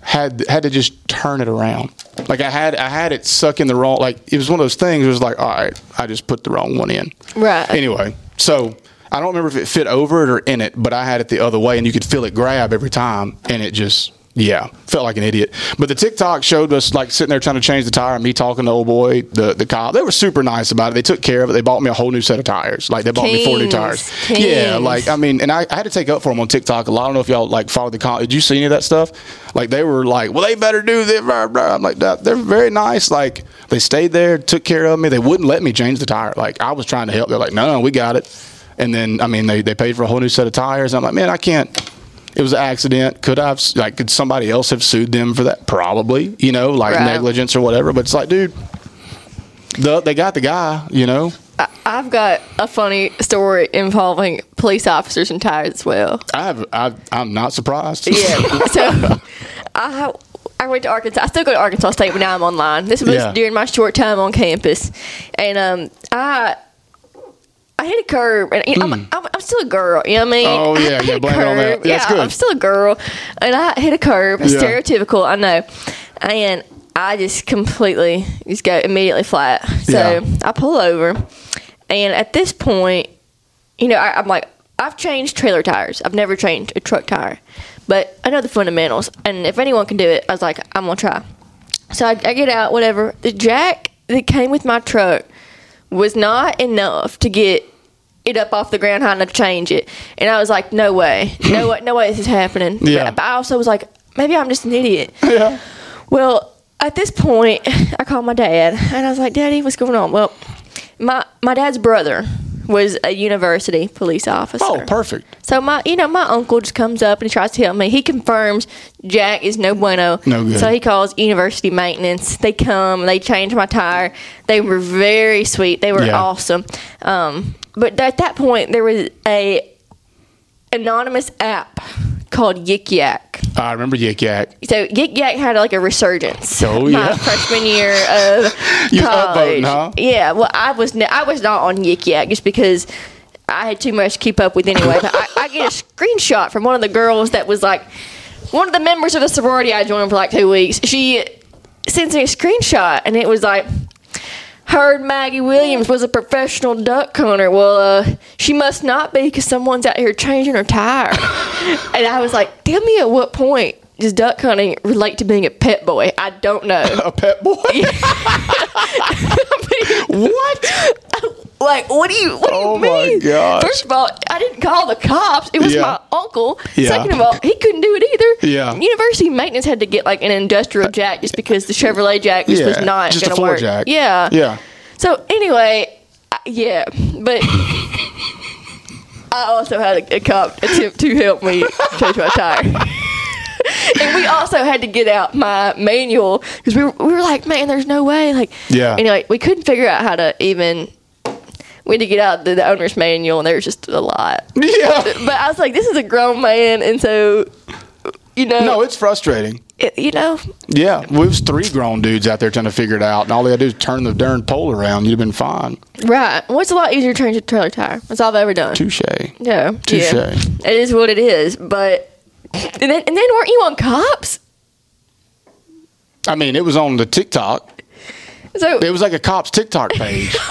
Had had to just turn it around. Like I had I had it suck in the wrong. Like it was one of those things. It was like, all right, I just put the wrong one in. Right. Anyway, so I don't remember if it fit over it or in it, but I had it the other way, and you could feel it grab every time, and it just Yeah, felt like an idiot. But the TikTok showed us like sitting there trying to change the tire, and me talking to old boy, the the cop. They were super nice about it. They took care of it. They bought me a whole new set of tires. Like they bought me four new tires. Kings. Yeah, like I mean, and I, I had to take up for them on TikTok a lot. I don't know if y'all like followed the comment. Did you see any of that stuff? Like they were like, well, they better do this. Blah, blah. I'm like, they're very nice. Like they stayed there, took care of me. They wouldn't let me change the tire. Like I was trying to help. They're like, no, no, we got it. And then I mean, they they paid for a whole new set of tires. I'm like, man, I can't. It was an accident. Could I have like could somebody else have sued them for that? Probably, you know, like Right. negligence or whatever. But it's like, dude, the, they got the guy, you know. I, I've got a funny story involving police officers and tires as well. I have, I, I'm not surprised. Yeah. so I I went to Arkansas. I still go to Arkansas State, but now I'm online. This was Yeah. during my short time on campus, and um, I. I hit a curb, and you know, I'm, I'm, I'm still a girl. You know what I mean? Mm. Oh, yeah, [LAUGHS] yeah, blame it on that. curb. Yeah, that's yeah, good. I'm still a girl, and I hit a curb. Yeah. Stereotypical, I know, and I just completely just go immediately flat. So Yeah. I pull over, and at this point, you know, I, I'm like, I've changed trailer tires. I've never changed a truck tire, but I know the fundamentals. And if anyone can do it, I was like, I'm gonna try. So I, I get out, whatever. The jack that came with my truck was not enough to get it up off the ground high enough to change it. And I was like, no way, no [LAUGHS] way, no way this is happening. Yeah. But I also was like, maybe I'm just an idiot. [LAUGHS] yeah. Well, at this point, [LAUGHS] I called my dad and I was like, Daddy, what's going on? Well, my my dad's brother was a university police officer. Oh, perfect. So my, you know, my uncle just comes up and he tries to help me. He confirms Jack is no bueno. No good. So he calls university maintenance. They come, they change my tire. They were very sweet. They were Yeah. awesome. Um, but at that point, there was a anonymous app called Yik Yak. I remember Yik Yak. So Yik Yak had like a resurgence. Oh, my [LAUGHS] freshman year of [LAUGHS] You college. upvoting, huh? Yeah, well, I was I was not on Yik Yak just because I had too much to keep up with anyway. But I, I get a screenshot from one of the girls that was like one of the members of the sorority I joined for like two weeks. She sends me a screenshot and it was like. Heard Maggie Williams was a professional duck hunter. Well, uh, she must not be because someone's out here changing her tire. [LAUGHS] and I was like, tell me at what point does duck hunting relate to being a pet boy? I don't know. [LAUGHS] A pet boy. [LAUGHS] what? Like, what do you, what do Oh you my mean? First of all, I didn't call the cops. It was Yeah. my uncle. Yeah. Second of all, he couldn't do it either. Yeah. University maintenance had to get like an industrial jack just because the Chevrolet jack just was not just going to floor work. jack. Yeah. Yeah. So anyway, I- yeah, but I also had a, a cop attempt to help me change my tire. [LAUGHS] and we also had to get out my manual because we were, we were like, man, there's no way. Like, Yeah. Anyway, we couldn't figure out how to even. We had to get out the, the owner's manual, and there was just a lot. Yeah. But I was like, this is a grown man, and so, you know, No, it's frustrating. it- you know, Yeah, we was three grown dudes out there trying to figure it out, and all they had to do is turn the darn pole around. You'd have been fine. right? What's a lot easier to change a trailer tire? That's all I've ever done. Touche. Yeah, Touche. yeah. It is what it is. But and then, and then weren't you on cops? I mean, it was on the TikTok. So It was like a cop's TikTok page. [LAUGHS]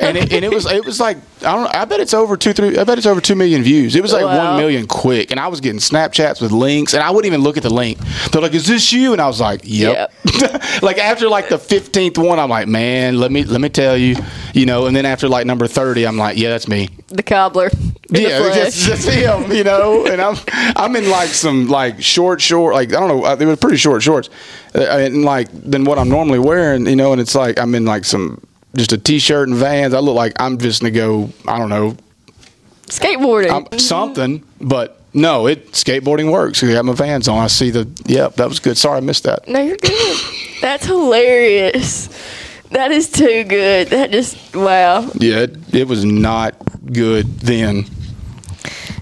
and it, and it was it was like I don't I bet it's over two three I bet it's over two million views. It was like Wow. one million quick, and I was getting Snapchats with links, and I wouldn't even look at the link. They're like, "Is this you?" And I was like, "Yep." [LAUGHS] like after like the fifteenth one, I'm like, "Man, let me let me tell you," you know. And then after like number thirty, I'm like, "Yeah, that's me." the cobbler. Yeah, that's, that's him, you know. And I'm I'm in like some like short short like I don't know uh, they were pretty short shorts, uh, and like than what I'm normally wearing, you know. And it's like I'm in like some just a t-shirt and Vans. I look like I'm just gonna go I don't know Skateboarding. I'm mm-hmm. something, but no, it skateboarding works. I got my Vans on. I see the yep, that was good. Sorry, I missed that. no, you're good. That's hilarious. That is too good. That just wow. Yeah, it, it was not good then.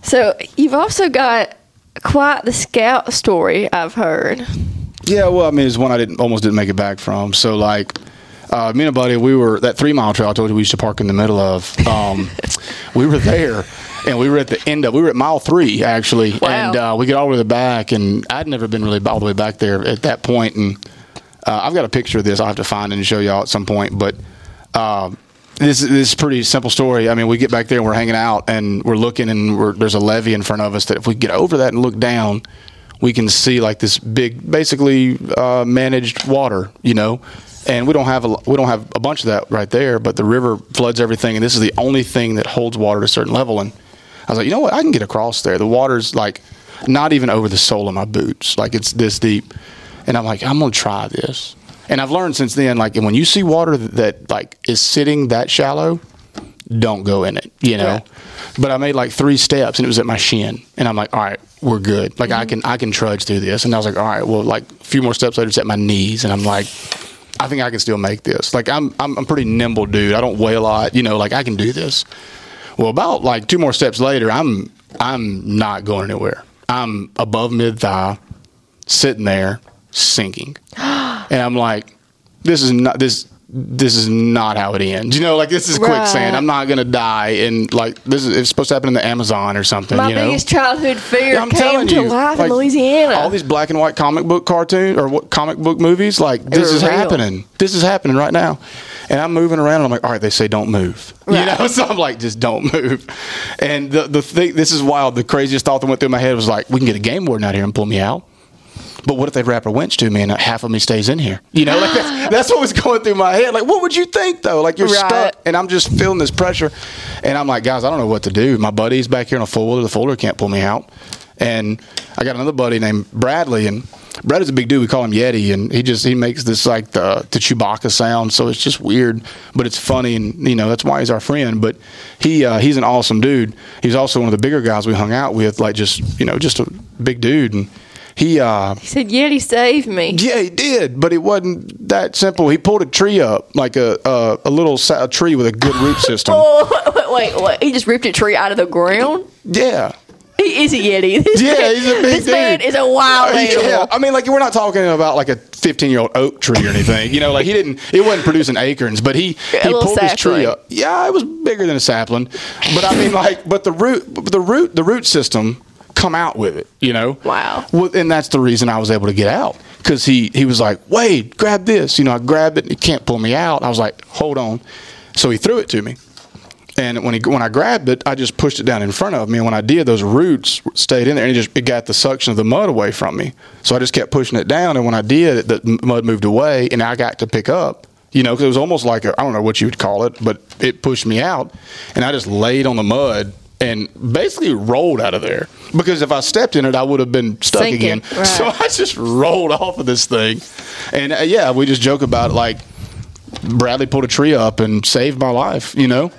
So you've also got quite the scout story I've heard. Yeah, well, I mean, it's one I didn't almost didn't make it back from. So like, uh, me and a buddy, we were that three mile trail I told you we used to park in the middle of. Um, [LAUGHS] we were there, and we were at the end of. We were at mile three actually, Wow. and uh, we get all the way to the back, and I'd never been really all the way back there at that point, and uh, I've got a picture of this. I'll have to find it and show y'all at some point, but. Um, this, this is a pretty simple story. I mean, we get back there and we're hanging out and we're looking and we're, there's a levee in front of us that if we get over that and look down, we can see like this big, basically uh, managed water, you know. And we don't have a we don't have a bunch of that right there, but the river floods everything, and this is the only thing that holds water at a certain level. And I was like, you know what, I can get across there. The water's like not even over the sole of my boots, like it's this deep. And I'm like, I'm gonna try this. And I've learned since then, like when you see water that, like is sitting that shallow, don't go in it, you know. Yeah. But I made like three steps and it was at my shin, and I'm like, all right, we're good. Like I mm-hmm. can I can trudge through this. And I was like, all right, well, like a few more steps later, it's at my knees, and I'm like, I think I can still make this. Like I'm I'm I'm pretty nimble dude. I don't weigh a lot, you know. Like I can do this. Well, about like two more steps later, I'm I'm not going anywhere. I'm above mid thigh, sitting there, sinking, [GASPS] and I'm like, this is not this. This is not how it ends. You know, like this is Right. quicksand. I'm not gonna die, and like this is it's supposed to happen in the Amazon or something. My you know? biggest childhood fear Yeah, I'm came telling to you, life like, in Louisiana. All these black and white comic book cartoon or what comic book movies, like this is real. happening. This is happening right now. And I'm moving around and I'm like, all right, they say don't move. Right. You know, [LAUGHS] so I'm like, just don't move. And the the thing this is wild. The craziest thought that went through my head was like, we can get a game warden out here and pull me out. But what if they wrap a winch to me and half of me stays in here? You know, like that's, [GASPS] that's what was going through my head. Like, what would you think though? Like you're Right. stuck, and I'm just feeling this pressure, and I'm like, guys, I don't know what to do. My buddy's back here in a four wheeler. The folder can't pull me out, and I got another buddy named Bradley, and Bradley's a big dude. We call him Yeti, and he just he makes this like the the Chewbacca sound. So it's just weird, but it's funny, and you know that's why he's our friend. But he uh, he's an awesome dude. He's also one of the bigger guys we hung out with, like just you know just a big dude, and he. uh he said, Yeti saved me. yeah, he did, but it wasn't that simple. He pulled a tree up, like a a, a little sa- a tree with a good root [LAUGHS] system. Oh, wait, wait, wait. He just ripped a tree out of the ground? Yeah. He is a Yeti. This Yeah, man, he's a big [LAUGHS] This man is a wild animal. Yeah, I mean, like we're not talking about like a 15 year old oak tree or anything. You know, like he didn't. It wasn't producing acorns, but he [LAUGHS] A he pulled his tree up. Yeah, it was bigger than a sapling, but I mean, like, but the root, but the root, the root system come out with it. You know. Wow. Well, and that's the reason I was able to get out because he he was like, Wade, grab this. You know, I grabbed it. And he can't pull me out. I was like, hold on. So he threw it to me. And when he when I grabbed it, I just pushed it down in front of me. And when I did, those roots stayed in there, and it just it got the suction of the mud away from me. So I just kept pushing it down. And when I did, the mud moved away, and I got to pick up. You know, because it was almost like I I don't know what you would call it, but it pushed me out, and I just laid on the mud and basically rolled out of there. Because if I stepped in it, I would have been stuck Sinking, again. [LAUGHS] right. So I just rolled off of this thing, and uh, yeah, we just joke about it, like Bradley pulled a tree up and saved my life. You know.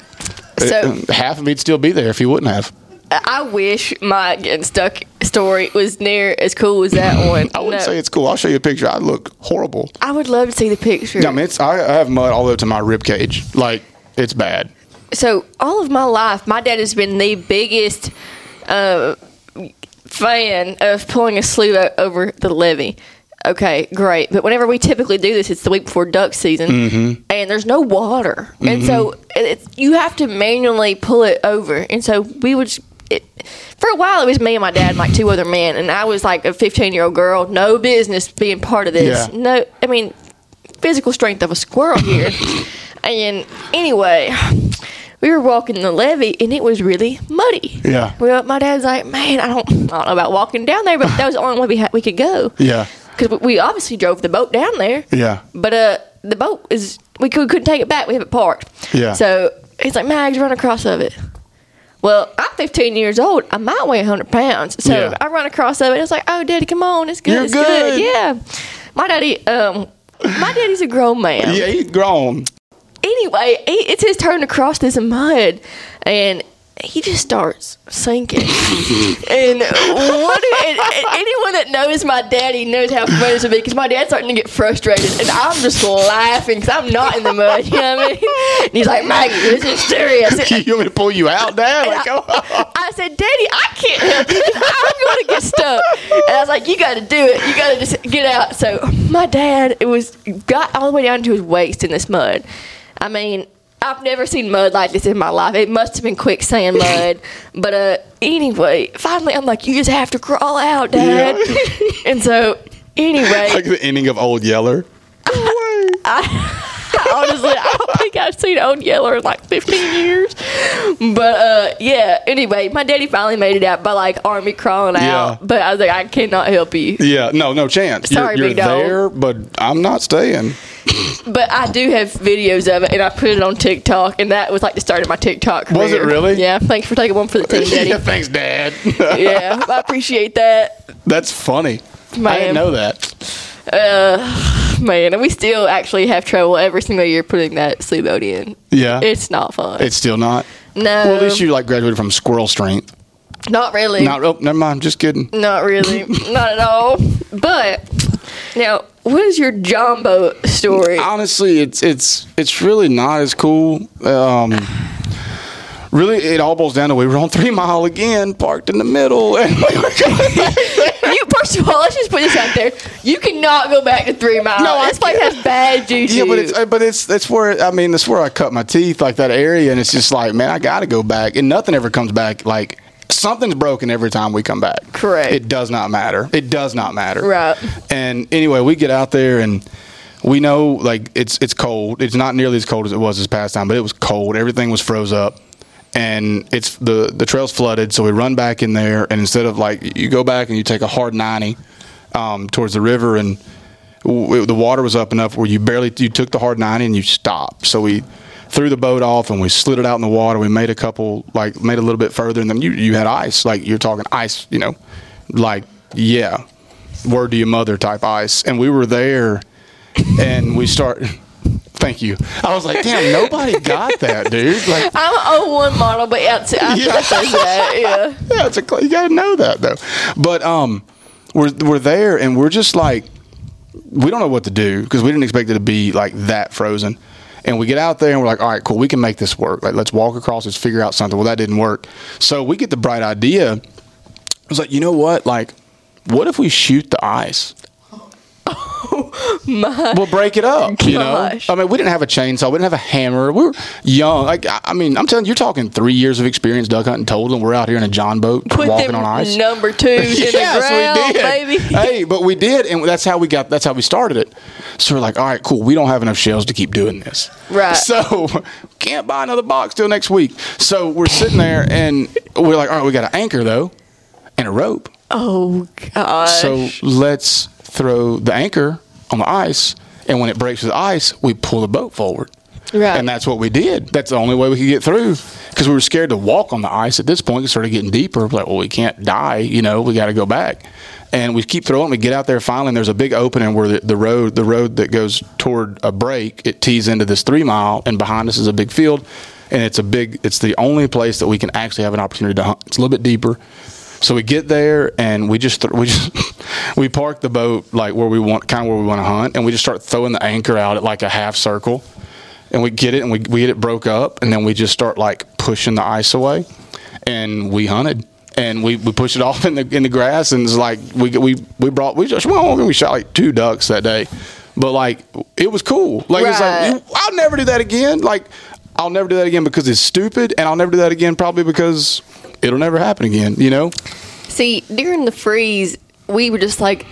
So- Uh, half of me'd still be there if he wouldn't have. I wish my getting stuck story was near as cool as that one. I wouldn't No. say it's cool. I'll show you a picture. I look horrible. I would love to see the picture. Yeah, I mean, it's I, I have mud all the way to my rib cage. Like it's bad. So all of my life, my dad has been the biggest uh, fan of pulling a sleeve over the levee. Okay, great. But whenever we typically do this, it's the week before duck season, Mm-hmm. and there's no water, and so it- it's, you have to manually pull it over. And so we would. It, for a while, it was me and my dad, and like two other men, and I was like a 15 year old girl, no business being part of this. Yeah. No, I mean, physical strength of a squirrel here. [LAUGHS] and anyway, we were walking the levee and it was really muddy. Yeah. Well, my dad's like, man, I don't, I don't know about walking down there, but that was the only way we had, we could go. Yeah. Because we obviously drove the boat down there. Yeah. But uh, the boat is we, could, couldn't take it back. We have it parked. Yeah. So he's like, Mags, run across of it. Well, I'm 15 years old. I might weigh 100 pounds. So Yeah. I run across of it. It's like, oh, daddy, come on, it's good, You're it's good. good. Yeah. My daddy, um, my daddy's a grown man. Yeah, he's grown. Anyway, it's his turn to cross this mud, and he just starts sinking. [LAUGHS] and what? And, and anyone that knows my daddy knows how funny this would be because my dad's starting to get frustrated, and I'm just laughing because I'm not in the mud. You know what I mean? And he's like, Maggie, this is serious. [LAUGHS] you want me to pull you out, Dad? Like, oh. I said, Daddy, I can't help you. I'm going to get stuck. And I was like, You got to do it. You got to just get out. So my dad, it was got all the way down to his waist in this mud. I mean, I've never seen mud like this in my life. It must have been quicksand [COUGHS] mud. but uh, anyway, finally, I'm like, You just have to crawl out, Dad. [LAUGHS] and so, anyway, like the ending of Old Yeller. [LAUGHS] [LAUGHS] honestly, I don't think I've seen Old Yeller in like 15 years. But uh, yeah. Anyway, my daddy finally made it out by like army crawling out. Yeah. But I was like, I cannot help you. Yeah, no, no chance. Sorry, you're you're there, but I'm not staying. But I do have videos of it, and I put it on TikTok, and that was like the start of my TikTok career. Was it really? Yeah. Thanks for taking one for the [LAUGHS] team, Daddy. yeah, thanks, Dad. yeah, I appreciate that. That's funny. I didn't know that. Uh, man, and we still actually have trouble every single year putting that sleep mode in. Yeah, It's not fun. it's still not. no, Well, at least you like graduated from squirrel strength. not really. Not. Oh, never mind. Just kidding. Not really. [LAUGHS] not at all. But now, what is your john boat story? honestly, it's it's it's really not as cool. Um, really, it all boils down to we were on Three Mile again, parked in the middle, [LAUGHS] and we were back. you first of all, let's just put this out there. You cannot go back to Three Mile. No, I this place has bad juju. Yeah, but it's but it's that's where I mean that's where I cut my teeth, like that area, and it's just like man, I got to go back, and nothing ever comes back. Like something's broken every time we come back. Correct. It does not matter. It does not matter. Right. And anyway, we get out there and. We know, like it's it's cold. It's not nearly as cold as it was this past time, but it was cold. Everything was froze up, and it's the the trail's flooded. So we run back in there, and instead of like you go back and you take a hard ninety um, towards the river, and w- the water was up enough where you barely you took the hard 90 and you stopped so we threw the boat off and we slid it out in the water we made a couple like made a little bit further and then you you had ice like you're talking ice you know like yeah word to your mother type ice and we were there and we start [LAUGHS] thank you i was like damn nobody got that dude like [LAUGHS] I'm an 01 model, but Yeah. I says [LAUGHS] that, yeah. yeah, it's a you gotta know that though. But um, we're we're there and we're just like we don't know what to do because we didn't expect it to be like that frozen. And we get out there and we're like, all right, cool, we can make this work. Like, let's walk across, let's figure out something. Well, that didn't work. So we get the bright idea. I was like, you know what? Like, what if we shoot the ice? Oh, [LAUGHS] we'll break it up. You know, I mean, we didn't have a chainsaw, we didn't have a hammer. We were young. Like, I mean, I'm telling you, you're talking three years of experience duck hunting total, and we're out here in a john boat Put walking on ice. number [LAUGHS] in the ground, baby. [LAUGHS] hey, but we did, and that's how we got. That's how we started it. So we're like, all right, cool. We don't have enough shells to keep doing this, Right. So can't buy another box till next week. So we're sitting there, and we're like, all right, we got an anchor though, and a rope. Oh, gosh. So let's throw the anchor on the ice, and when it breaks the ice, we pull the boat forward. Right. And that's what we did. That's the only way we could get through because we were scared to walk on the ice at this point. It started getting deeper. We're like, well, we can't die. You know, we got to go back. And we keep throwing. We get out there finally, and there's a big opening where the, the road, the road that goes toward a break, it tees into this three mile, and behind us is a big field, and it's a big. It's the only place that we can actually have an opportunity to hunt. It's a little bit deeper. So we get there and we just th- we just [LAUGHS] we park the boat like where we want kind of where we want to hunt and we just start throwing the anchor out at like a half circle. And we get it and we, we get it broke up and then we just start like pushing the ice away. And we hunted. And we, we pushed it [LAUGHS] off in the in the grass and it's like we we we brought we just well we shot like two ducks that day. But like it was cool. Like it's like I'll never do that again. Like I'll never do that again because it's stupid and I'll never do that again probably because it'll never happen again you know See, during the freeze, we were just like,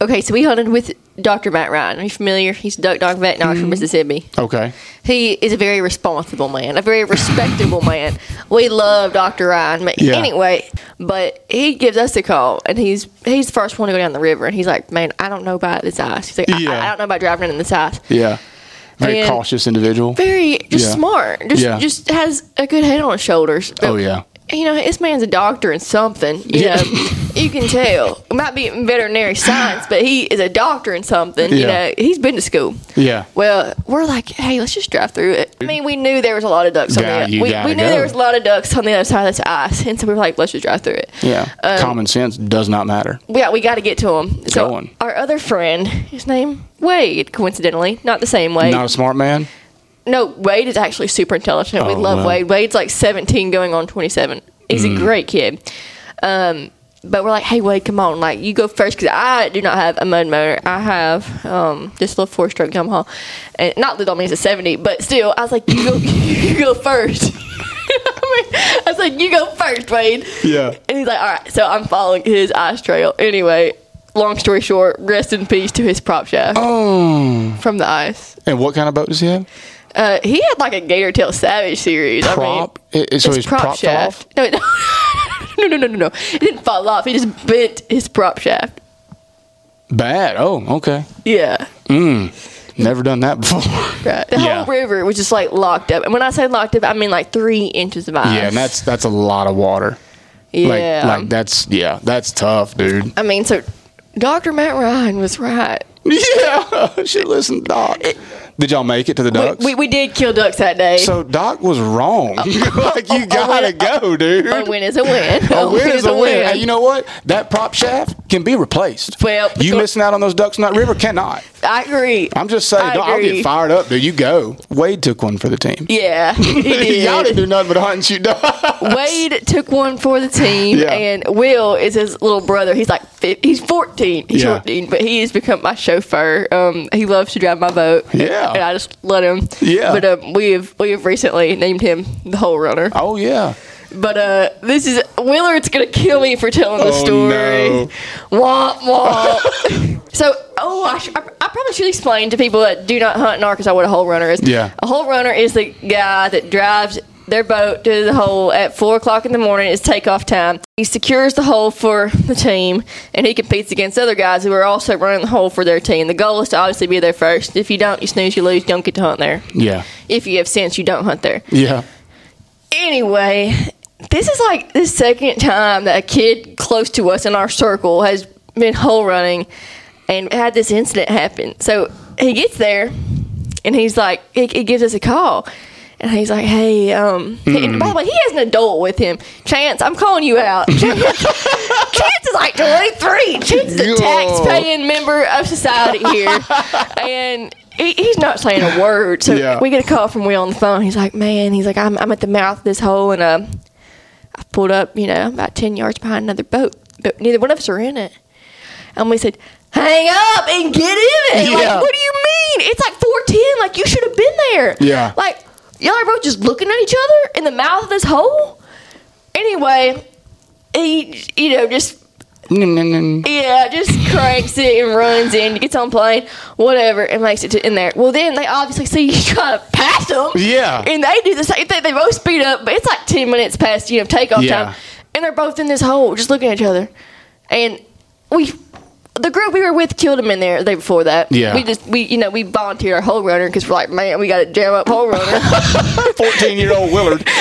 okay, so we hunted with Dr. Matt Ryan. Are you familiar? He's a duck dog vet in Oxford, mm-hmm. Mississippi. okay He is a very responsible man, a very respectable man. We love Dr. Ryan. But Yeah. Anyway, but he gives us a call, and he's he's the first one to go down the river, and he's like, man, I don't know about this ice. He's like, I- Yeah. I, I don't know about driving in this ice. Yeah. Very And- cautious individual. Very just Yeah. smart. Just Yeah. just has a good head on his shoulders. But Oh, yeah. You know, this man's a doctor in something. You Yeah. know, you can tell. It might be in veterinary science, but he is a doctor in something. You Yeah. know, he's been to school. Yeah. Well, we're like, hey, let's just drive through it. I mean, we knew there was a lot of ducks on Yeah, the you we, we knew go. there was a lot of ducks on the other side of this ice, and so we were like, let's just drive through it. Yeah. Um, Common sense does not matter. Yeah, we got to get to him. So Going. our other friend, his name Wade, coincidentally, not the same Wade. Not a smart man. No, Wade is actually super intelligent. we Oh, love wow. Wade. Wade's like 17 going on 27. He's Mm. a great kid. Um, but we're like, hey, Wade, come on. Like, you go first because I do not have a mud motor. I have um, this little four stroke Yamaha. And not that means it's a 70, but still, I was like, you go, [LAUGHS] you go first. I, [LAUGHS] mean, I was like, you go first, Wade. Yeah. And he's like, all right. So I'm following his ice trail. Anyway, long story short, rest in peace to his prop shaft Oh. from the ice. And what kind of boat does he have? Uh, he had like a Gator Tail Savage series. Prop? I mean, I- so his propped shaft. No, [LAUGHS] it- no, no, no, no, no. It didn't fall off. He just bent his prop shaft. Bad. Oh, okay. Yeah. Never done that before. [LAUGHS] Right. The Yeah. whole river was just like locked up. And when I say locked up, I mean like three inches of ice. yeah, and that's that's a lot of water. yeah. Like like that's yeah, that's tough, dude. I mean, so Dr. Matt Ryan was right. [LAUGHS] Yeah, should listen, Doc. Did y'all make it to the We, ducks? we, we did kill ducks that day. so Doc was wrong. [LAUGHS] like you [LAUGHS] oh, gotta go, dude. a win is a win. [LAUGHS] A win is a win. Hey, you know what? That prop shaft can be replaced. Well, you missing out on those ducks in that river cannot. I agree. I'm just saying, I I'll get fired up, dude. You go. Wade took one for the team. Yeah, he did. Y'all didn't do nothing but hunt and shoot ducks. Wade took one for the team, Yeah. and Will is his little brother. He's like he's 14. He's Yeah. 14, but he has become my chauffeur. Um, he loves to drive my boat. Yeah. And I just let him. Yeah. but um, we have we have recently named him the hole runner. Oh yeah. But uh, this is Willard's gonna kill me for telling the Oh, story. no. Womp womp. [LAUGHS] so, oh, I, sh- I, I probably should explain to people that do not hunt in Arkansas what a hole runner is. Yeah. a hole runner is the guy that drives their boat to the hole at four o'clock in the morning. It's takeoff time. He secures the hole for the team, and he competes against other guys who are also running the hole for their team. The goal is to obviously be there first. If you don't, you snooze, you lose. You don't get to hunt there. Yeah. If you have sense, you don't hunt there Yeah. anyway, this is like the second time that a kid close to us in our circle has been hole running and had this incident happen. So he gets there and he's like, he, he gives us a call. And he's like, hey, um, and by the way, he has an adult with him. Chance, I'm calling you out. [LAUGHS] Chance, Chance is like 23. Chance is a tax-paying member of society here. [LAUGHS] and he, he's not saying a word. So Yeah. we get a call from Will on the phone. He's like, man, he's like, I'm, I'm at the mouth of this hole and uh, I pulled up, you know, about 10 yards behind another boat. But neither one of us are in it. And we said, hang up and get in it. Yeah. Like, what do you mean? It's like 410. Like, you should have been there. Yeah. Like, y'all are both just looking at each other in the mouth of this hole. Anyway, he, you know, just yeah, just cranks it and runs in, gets on plane, whatever, and makes it to in there. Well, then they obviously see you trying to pass them. Yeah. And they do the same thing. They both speed up, but it's like 10 minutes past, you know, takeoff Yeah. time. And they're both in this hole, just looking at each other. And we, the group we were with killed him in there the day before that. Yeah. We just, we, you know, we volunteered our hole runner because we're like, man, we got to jam up hole runner. [LAUGHS] 14 year old Willard. man,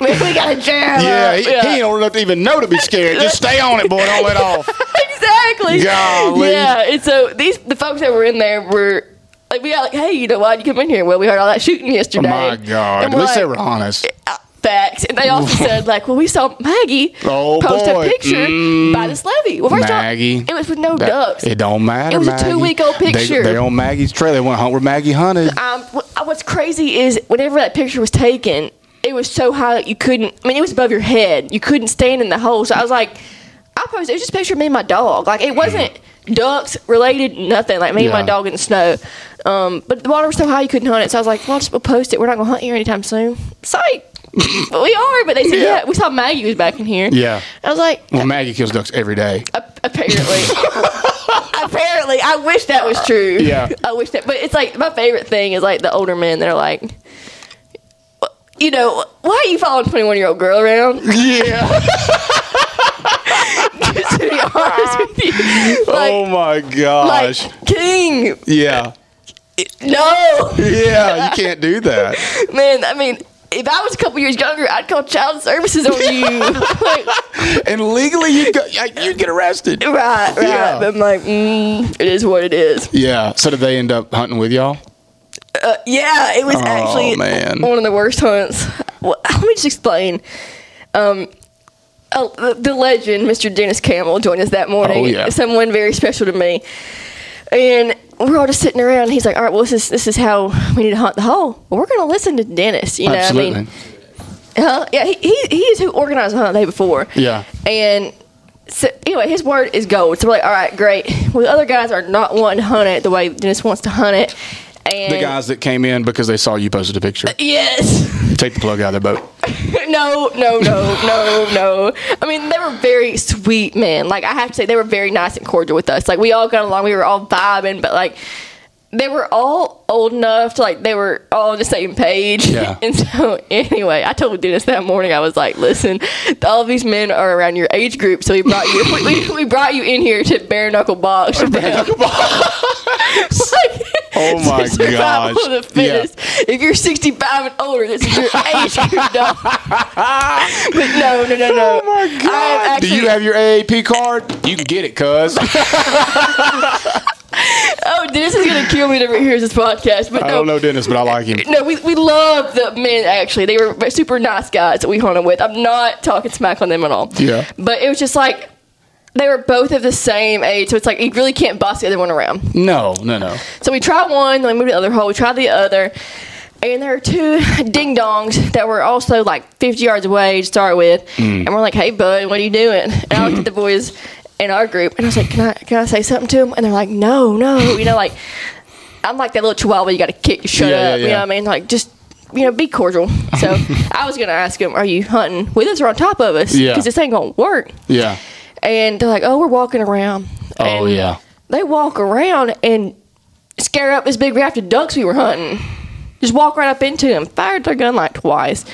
[LAUGHS] we got to jam Yeah, up. he, he ain't old enough to even know to be scared. Just stay on it, boy. Don't let off. [LAUGHS] exactly. Golly. Yeah, and so these the folks that were in there were like, we got like, hey, you know why'd you come in here? Well, we heard all that shooting yesterday. Oh yesterday. my God. And At we're they were honest. "Uh, Facts, and they also said like, well, we saw Maggie Oh, post boy. a picture Mm. by this levee. Well, first off, Maggie. it was with no That- ducks. It don't matter. It was a two-week-old They- picture. They, on Maggie's trail. They went hunt where Maggie hunted. um, wh- what's crazy is whenever that picture was taken, it was so high that you couldn't. I mean, it was above your head. You couldn't stand in the hole. So I was like, I posted. It was just a picture of me and my dog. Like it wasn't ducks related, nothing. Like me and my dog in the snow. Um, but the water was so high you couldn't hunt it. So I was like, well, I'll just we'll post it. We're not gonna hunt here anytime soon. Psych. But we are. But they said, Yeah. yeah. We saw Maggie was back in here. Yeah. I was like, Well, Maggie kills ducks every day. apparently. [LAUGHS] apparently, I wish that was true. Yeah. I wish that. But it's like my favorite thing is like the older men. They're like, you know, why are you following twenty one year old girl around? [LAUGHS] Yeah. [LAUGHS] to be honest with you, like, oh my like gosh. King. yeah. No, Yeah. You can't do that. man. I mean. If I was a couple years younger, I'd call child services on you. [LAUGHS] Like, And legally, you'd go, you'd get arrested. right, right. Yeah. But I'm like, mm, it is what it is. Yeah. So did they end up hunting with y'all? Uh, yeah, it was Oh, actually man. one of the worst hunts. Well, [LAUGHS] let me just explain. Um, the, the legend, Mr. Dennis Campbell, joined us that morning. Oh, yeah. Someone very special to me. And we're all just sitting around. He's like, "All right, well, this is this is how we need to hunt the hole. Well, we're going to listen to Dennis. You know, Absolutely. I mean, huh? Yeah, he, he he is who organized the hunt the day before. Yeah. And so anyway, his word is gold. So we're like, all right, great. Well, the other guys are not wanting to hunt it the way Dennis wants to hunt it. And the guys that came in because they saw you posted a picture. Uh, yes. Take the plug out of their boat. [LAUGHS] no, no, no, no, no. I mean, they were very sweet men. Like I have to say, they were very nice and cordial with us. Like we all got along. We were all vibing, but like they were all old enough to like they were all on the same page. Yeah. [LAUGHS] And so anyway, I told Dennis that morning I was like, "Listen, all of these men are around your age group, so we brought you we, we, we brought you in here to bare knuckle box." [LAUGHS] with them." Like, Oh [LAUGHS] my survival gosh. of the fittest. If you're 65 and older, this is your [LAUGHS] age group, dog. [LAUGHS] but no, no, no, no. Oh my god! actually, Do you have your AARP card? You can get it, cuz. Oh, Dennis is gonna kill me to hear this podcast. But I don't know Dennis, but I like him. No, we, we love the men, actually. They were super nice guys that we hunted with. I'm not talking smack on them at all. Yeah. But it was just like, they were both of the same age, so it's like you really can't boss the other one around. No, no, no. So we tried one, then we moved to the other hole, we tried the other. And there are two [LAUGHS] ding dongs that were also like 50 yards away to start with. Mm. And we're like, hey, bud, what are you doing? [LAUGHS] And I looked at the boys in our group and I was like, can I, can I say something to them? And they're like, no, no. You know, like, I'm like that little chihuahua you got to kick, shut Yeah, yeah, up. You know what I mean? Like, just, you know, be cordial. So [LAUGHS] I was going to ask them, are you hunting with us or on top of us? Yeah. Because this ain't going to work. Yeah. And they're like, oh, we're walking around. Oh And yeah. They walk around and scare up this big raft of ducks we were hunting. Just walk right up into them. Fired their gun like twice.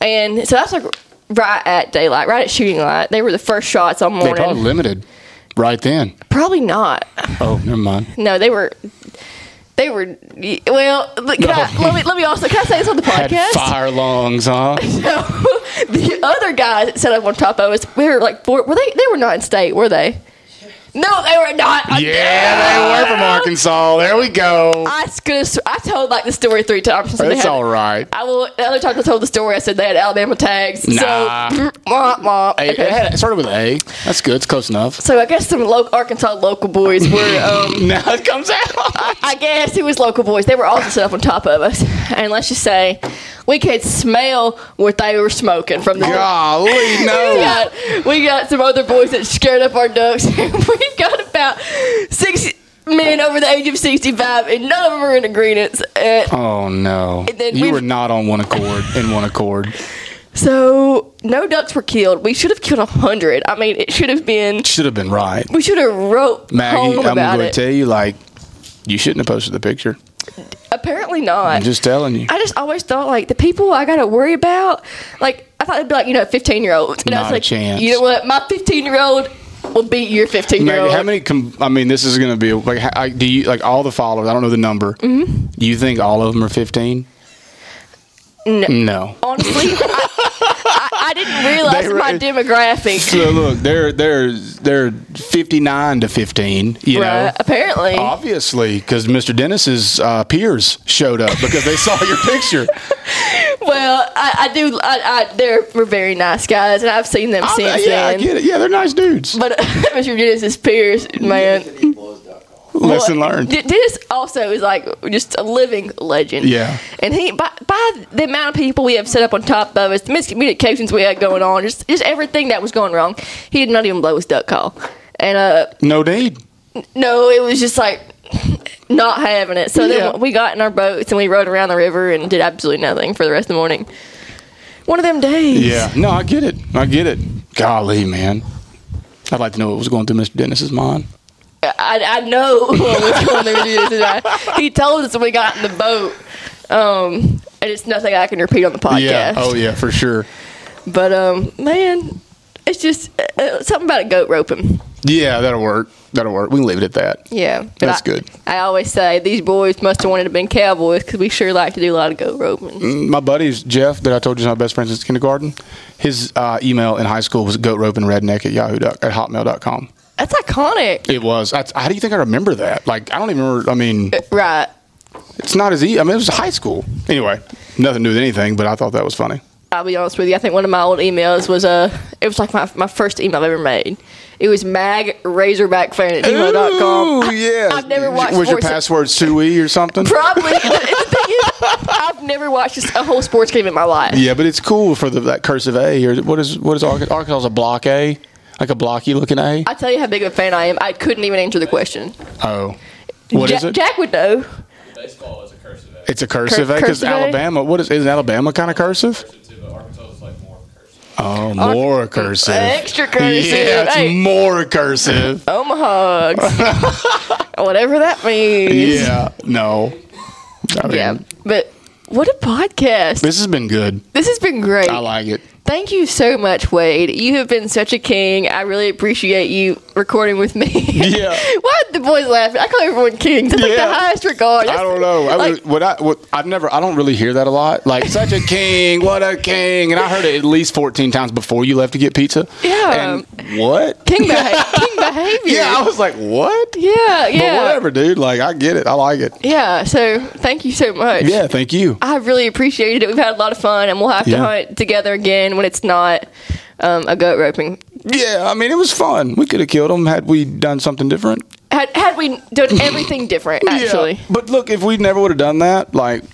And so that's like right at daylight, right at shooting light. They were the first shots all morning. They probably limited right then. Probably not. Oh, never mind. No, they were. They were well. Can I, let me let me also can I say this on the [LAUGHS] Had podcast? fire lungs, huh? [LAUGHS] So the other guys that set up on top of us, we were like four. Were they? They were not in state, were they? No, they were not. Yeah, they were from Arkansas. There we go. I could. I told like the story three times. So That's had- all right. I will. The other time I told the story, I said they had Alabama tags. Nah. So, wah, wah. Hey, Okay. it, had, it started with A. That's good. It's close enough. so I guess some lo- Arkansas local boys were. [LAUGHS] Um, Now it comes out. I guess it was local boys. They were also set up on top of us, and let's just say we could smell what they were smoking from the. Golly, [LAUGHS] We no. got, we got some other boys that scared up our ducks. [LAUGHS] we got about six men over the age of 65, and none of them are in agreement. Uh, Oh no. And then You we've- were not on one accord. In one accord. so, no ducks were killed. We should have killed a 100. I mean, it should have been. Should have been right. We should have wrote Maggie, I'm going to tell you, like, you shouldn't have posted the picture. Apparently not. I'm just telling you. I just always thought like the people I gotta worry about, like I thought it'd be like you know fifteen year olds, and I Not was a like, chance. you know what, my fifteen year old will beat your fifteen year old. how many? Com- I mean, this is going to be like. how- I, do you like all the followers? I don't know the number. Mm-hmm. Do you think all of them are 15? No. No. Honestly, I, I, I didn't realize were- my demographic. So look, they're they're they're 59 to 15. You know. Apparently, Obviously, because Mr. Dennis's uh, peers showed up because they saw your picture. [LAUGHS] well, I, I do. I, I, they're were very nice guys, and I've seen them I- since yeah, I then. get it. Yeah, they're nice dudes. But [LAUGHS] Mr. Dennis's peers, man, Lesson Well, learned. Dennis also is like just a living legend. Yeah. And he by, by the amount of people we have set up on top of us, the miscommunications we had going on, just just everything that was going wrong, he did not even blow his duck call. And uh No need. no, it was just like [LAUGHS] not having it. So Yeah. then we got in our boats and we rode around the river and did absolutely nothing for the rest of the morning. One of them days. Yeah. No, I get it. I get it. Golly, man. I'd like to know what was going through Mr. Dennis's mind. I, I know what was going through this. Right? He told us when we got in the boat. Um, and it's nothing I can repeat on the podcast. Yeah. Oh, yeah, for sure. But um, man, it's just uh, uh, something about a goat roping. Yeah, that'll work. That'll work. We can leave it at that. Yeah, That's I, good. I always say these boys must have wanted to been cowboys because we sure like to do a lot of goat roping. My buddies, Jeff, that I told you is my best friend since kindergarten, his uh, email in high school was goatropingredneck at yahoo at hotmail.com. That's iconic, It was. That's, how do you think I remember that? Like, I don't even remember. I mean, right? it's not as easy. I mean, it was high school. Anyway, nothing to do with anything, but I thought that was funny. I'll be honest with you. I think one of my old emails was uh, it was like my, my first email I've ever made. It was mag razorback fan at gmail.com. Ooh, yeah. I've never watched Was your password Sooie or something? Probably. [LAUGHS] the thing is, I've never watched a whole sports game in my life. Yeah, but it's cool for the that cursive A. Or what is what is Arkansas? Arkansas a block A, like a blocky looking A. I tell you how big of a fan I am. I couldn't even answer the question. Oh, what is Ja- it? Jack would know. Baseball is a cursive A. It's a cursive Cur- A because cursive A? Alabama. What is is Alabama kind of cursive? Cursive too, but Arkansas is like more cursive. Oh, more cursive. Extra cursive. Yeah, it's Hey. more cursive. Omaha. [LAUGHS] Whatever that means. Yeah, no. I mean, Yeah. But what a podcast. This has been good. This has been great. I like it. Thank you so much, Wade. You have been such a king. I really appreciate you recording with me. [LAUGHS] Yeah. [LAUGHS] Why the boys laugh? I call everyone kings. That's like Yeah. the highest regard. I don't know. I, Like- what I what I've never I don't really hear that a lot. Like such a king, what a king, and I heard it at least fourteen times before you left to get pizza. Yeah. And what? King, beha- [LAUGHS] king behavior. Yeah, I was like, what? yeah, yeah. But whatever, dude. Like I get it. I like it. Yeah, so thank you so much. Yeah, thank you. I really appreciated it. We've had a lot of fun, and we'll have to Yeah. hunt together again when it's not um, a goat roping. Yeah, I mean it was fun. We could have killed him had we done something different. Had, had we done everything [CLEARS THROAT] different, actually. Yeah. But look, if we never would have done that, like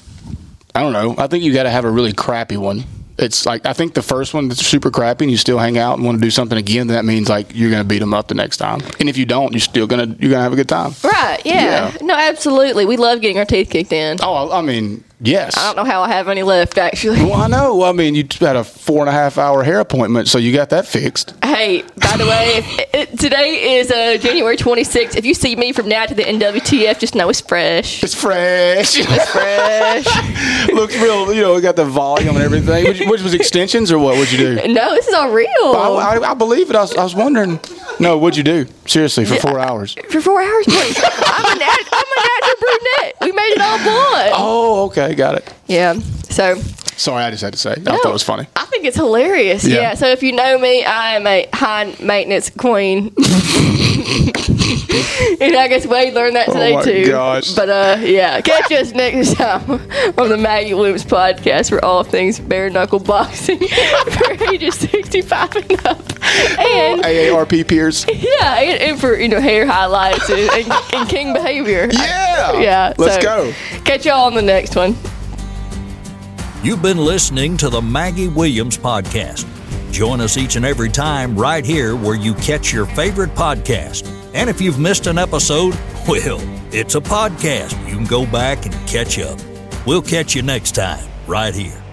I don't know. I think you got to have a really crappy one. It's like I think the first one that's super crappy, and you still hang out and want to do something again. Then that means like you're gonna beat them up the next time. And if you don't, you're still gonna you're gonna have a good time. Right, yeah. Yeah. No, absolutely. We love getting our teeth kicked in. Oh, I mean, yes. I don't know how I have any left, actually. Well, I know. I mean, you had a four and a half hour hair appointment, so you got that fixed. Hey, by the way, [LAUGHS] if, it, today is uh, January 26th. If you see me from now to the NWTF, just know it's fresh. It's fresh. It's fresh. [LAUGHS] Looks real. You know, we got the volume and everything. Which, which was extensions or what? What'd you do? [LAUGHS] no, this is all real. I, I, I believe it. I was, I was wondering. No, what'd you do? Seriously, for four hours. For four hours, please. I'm a, nat- I'm brunette. We made it all blonde. Oh, okay, got it. Yeah. So Sorry, I just had to say. I thought it was funny. I think it's hilarious. Yeah. Yeah. So if you know me, I am a high maintenance queen. [LAUGHS] and I guess Wade learned that today Oh too. gosh. But uh, yeah, catch us next time on the Maggie Loops podcast for all things bare knuckle boxing [LAUGHS] for ages sixty five and up. And AARP peers. yeah, and, and for you know hair highlights and, and, and king behavior. Yeah. Yeah. Let's so go. Catch y'all on the next one. You've been listening to the Maggie Williams Podcast. Join us each and every time right here where you catch your favorite podcast. And if you've missed an episode, [LAUGHS] well, it's a podcast. You can go back and catch up. We'll catch you next time right here.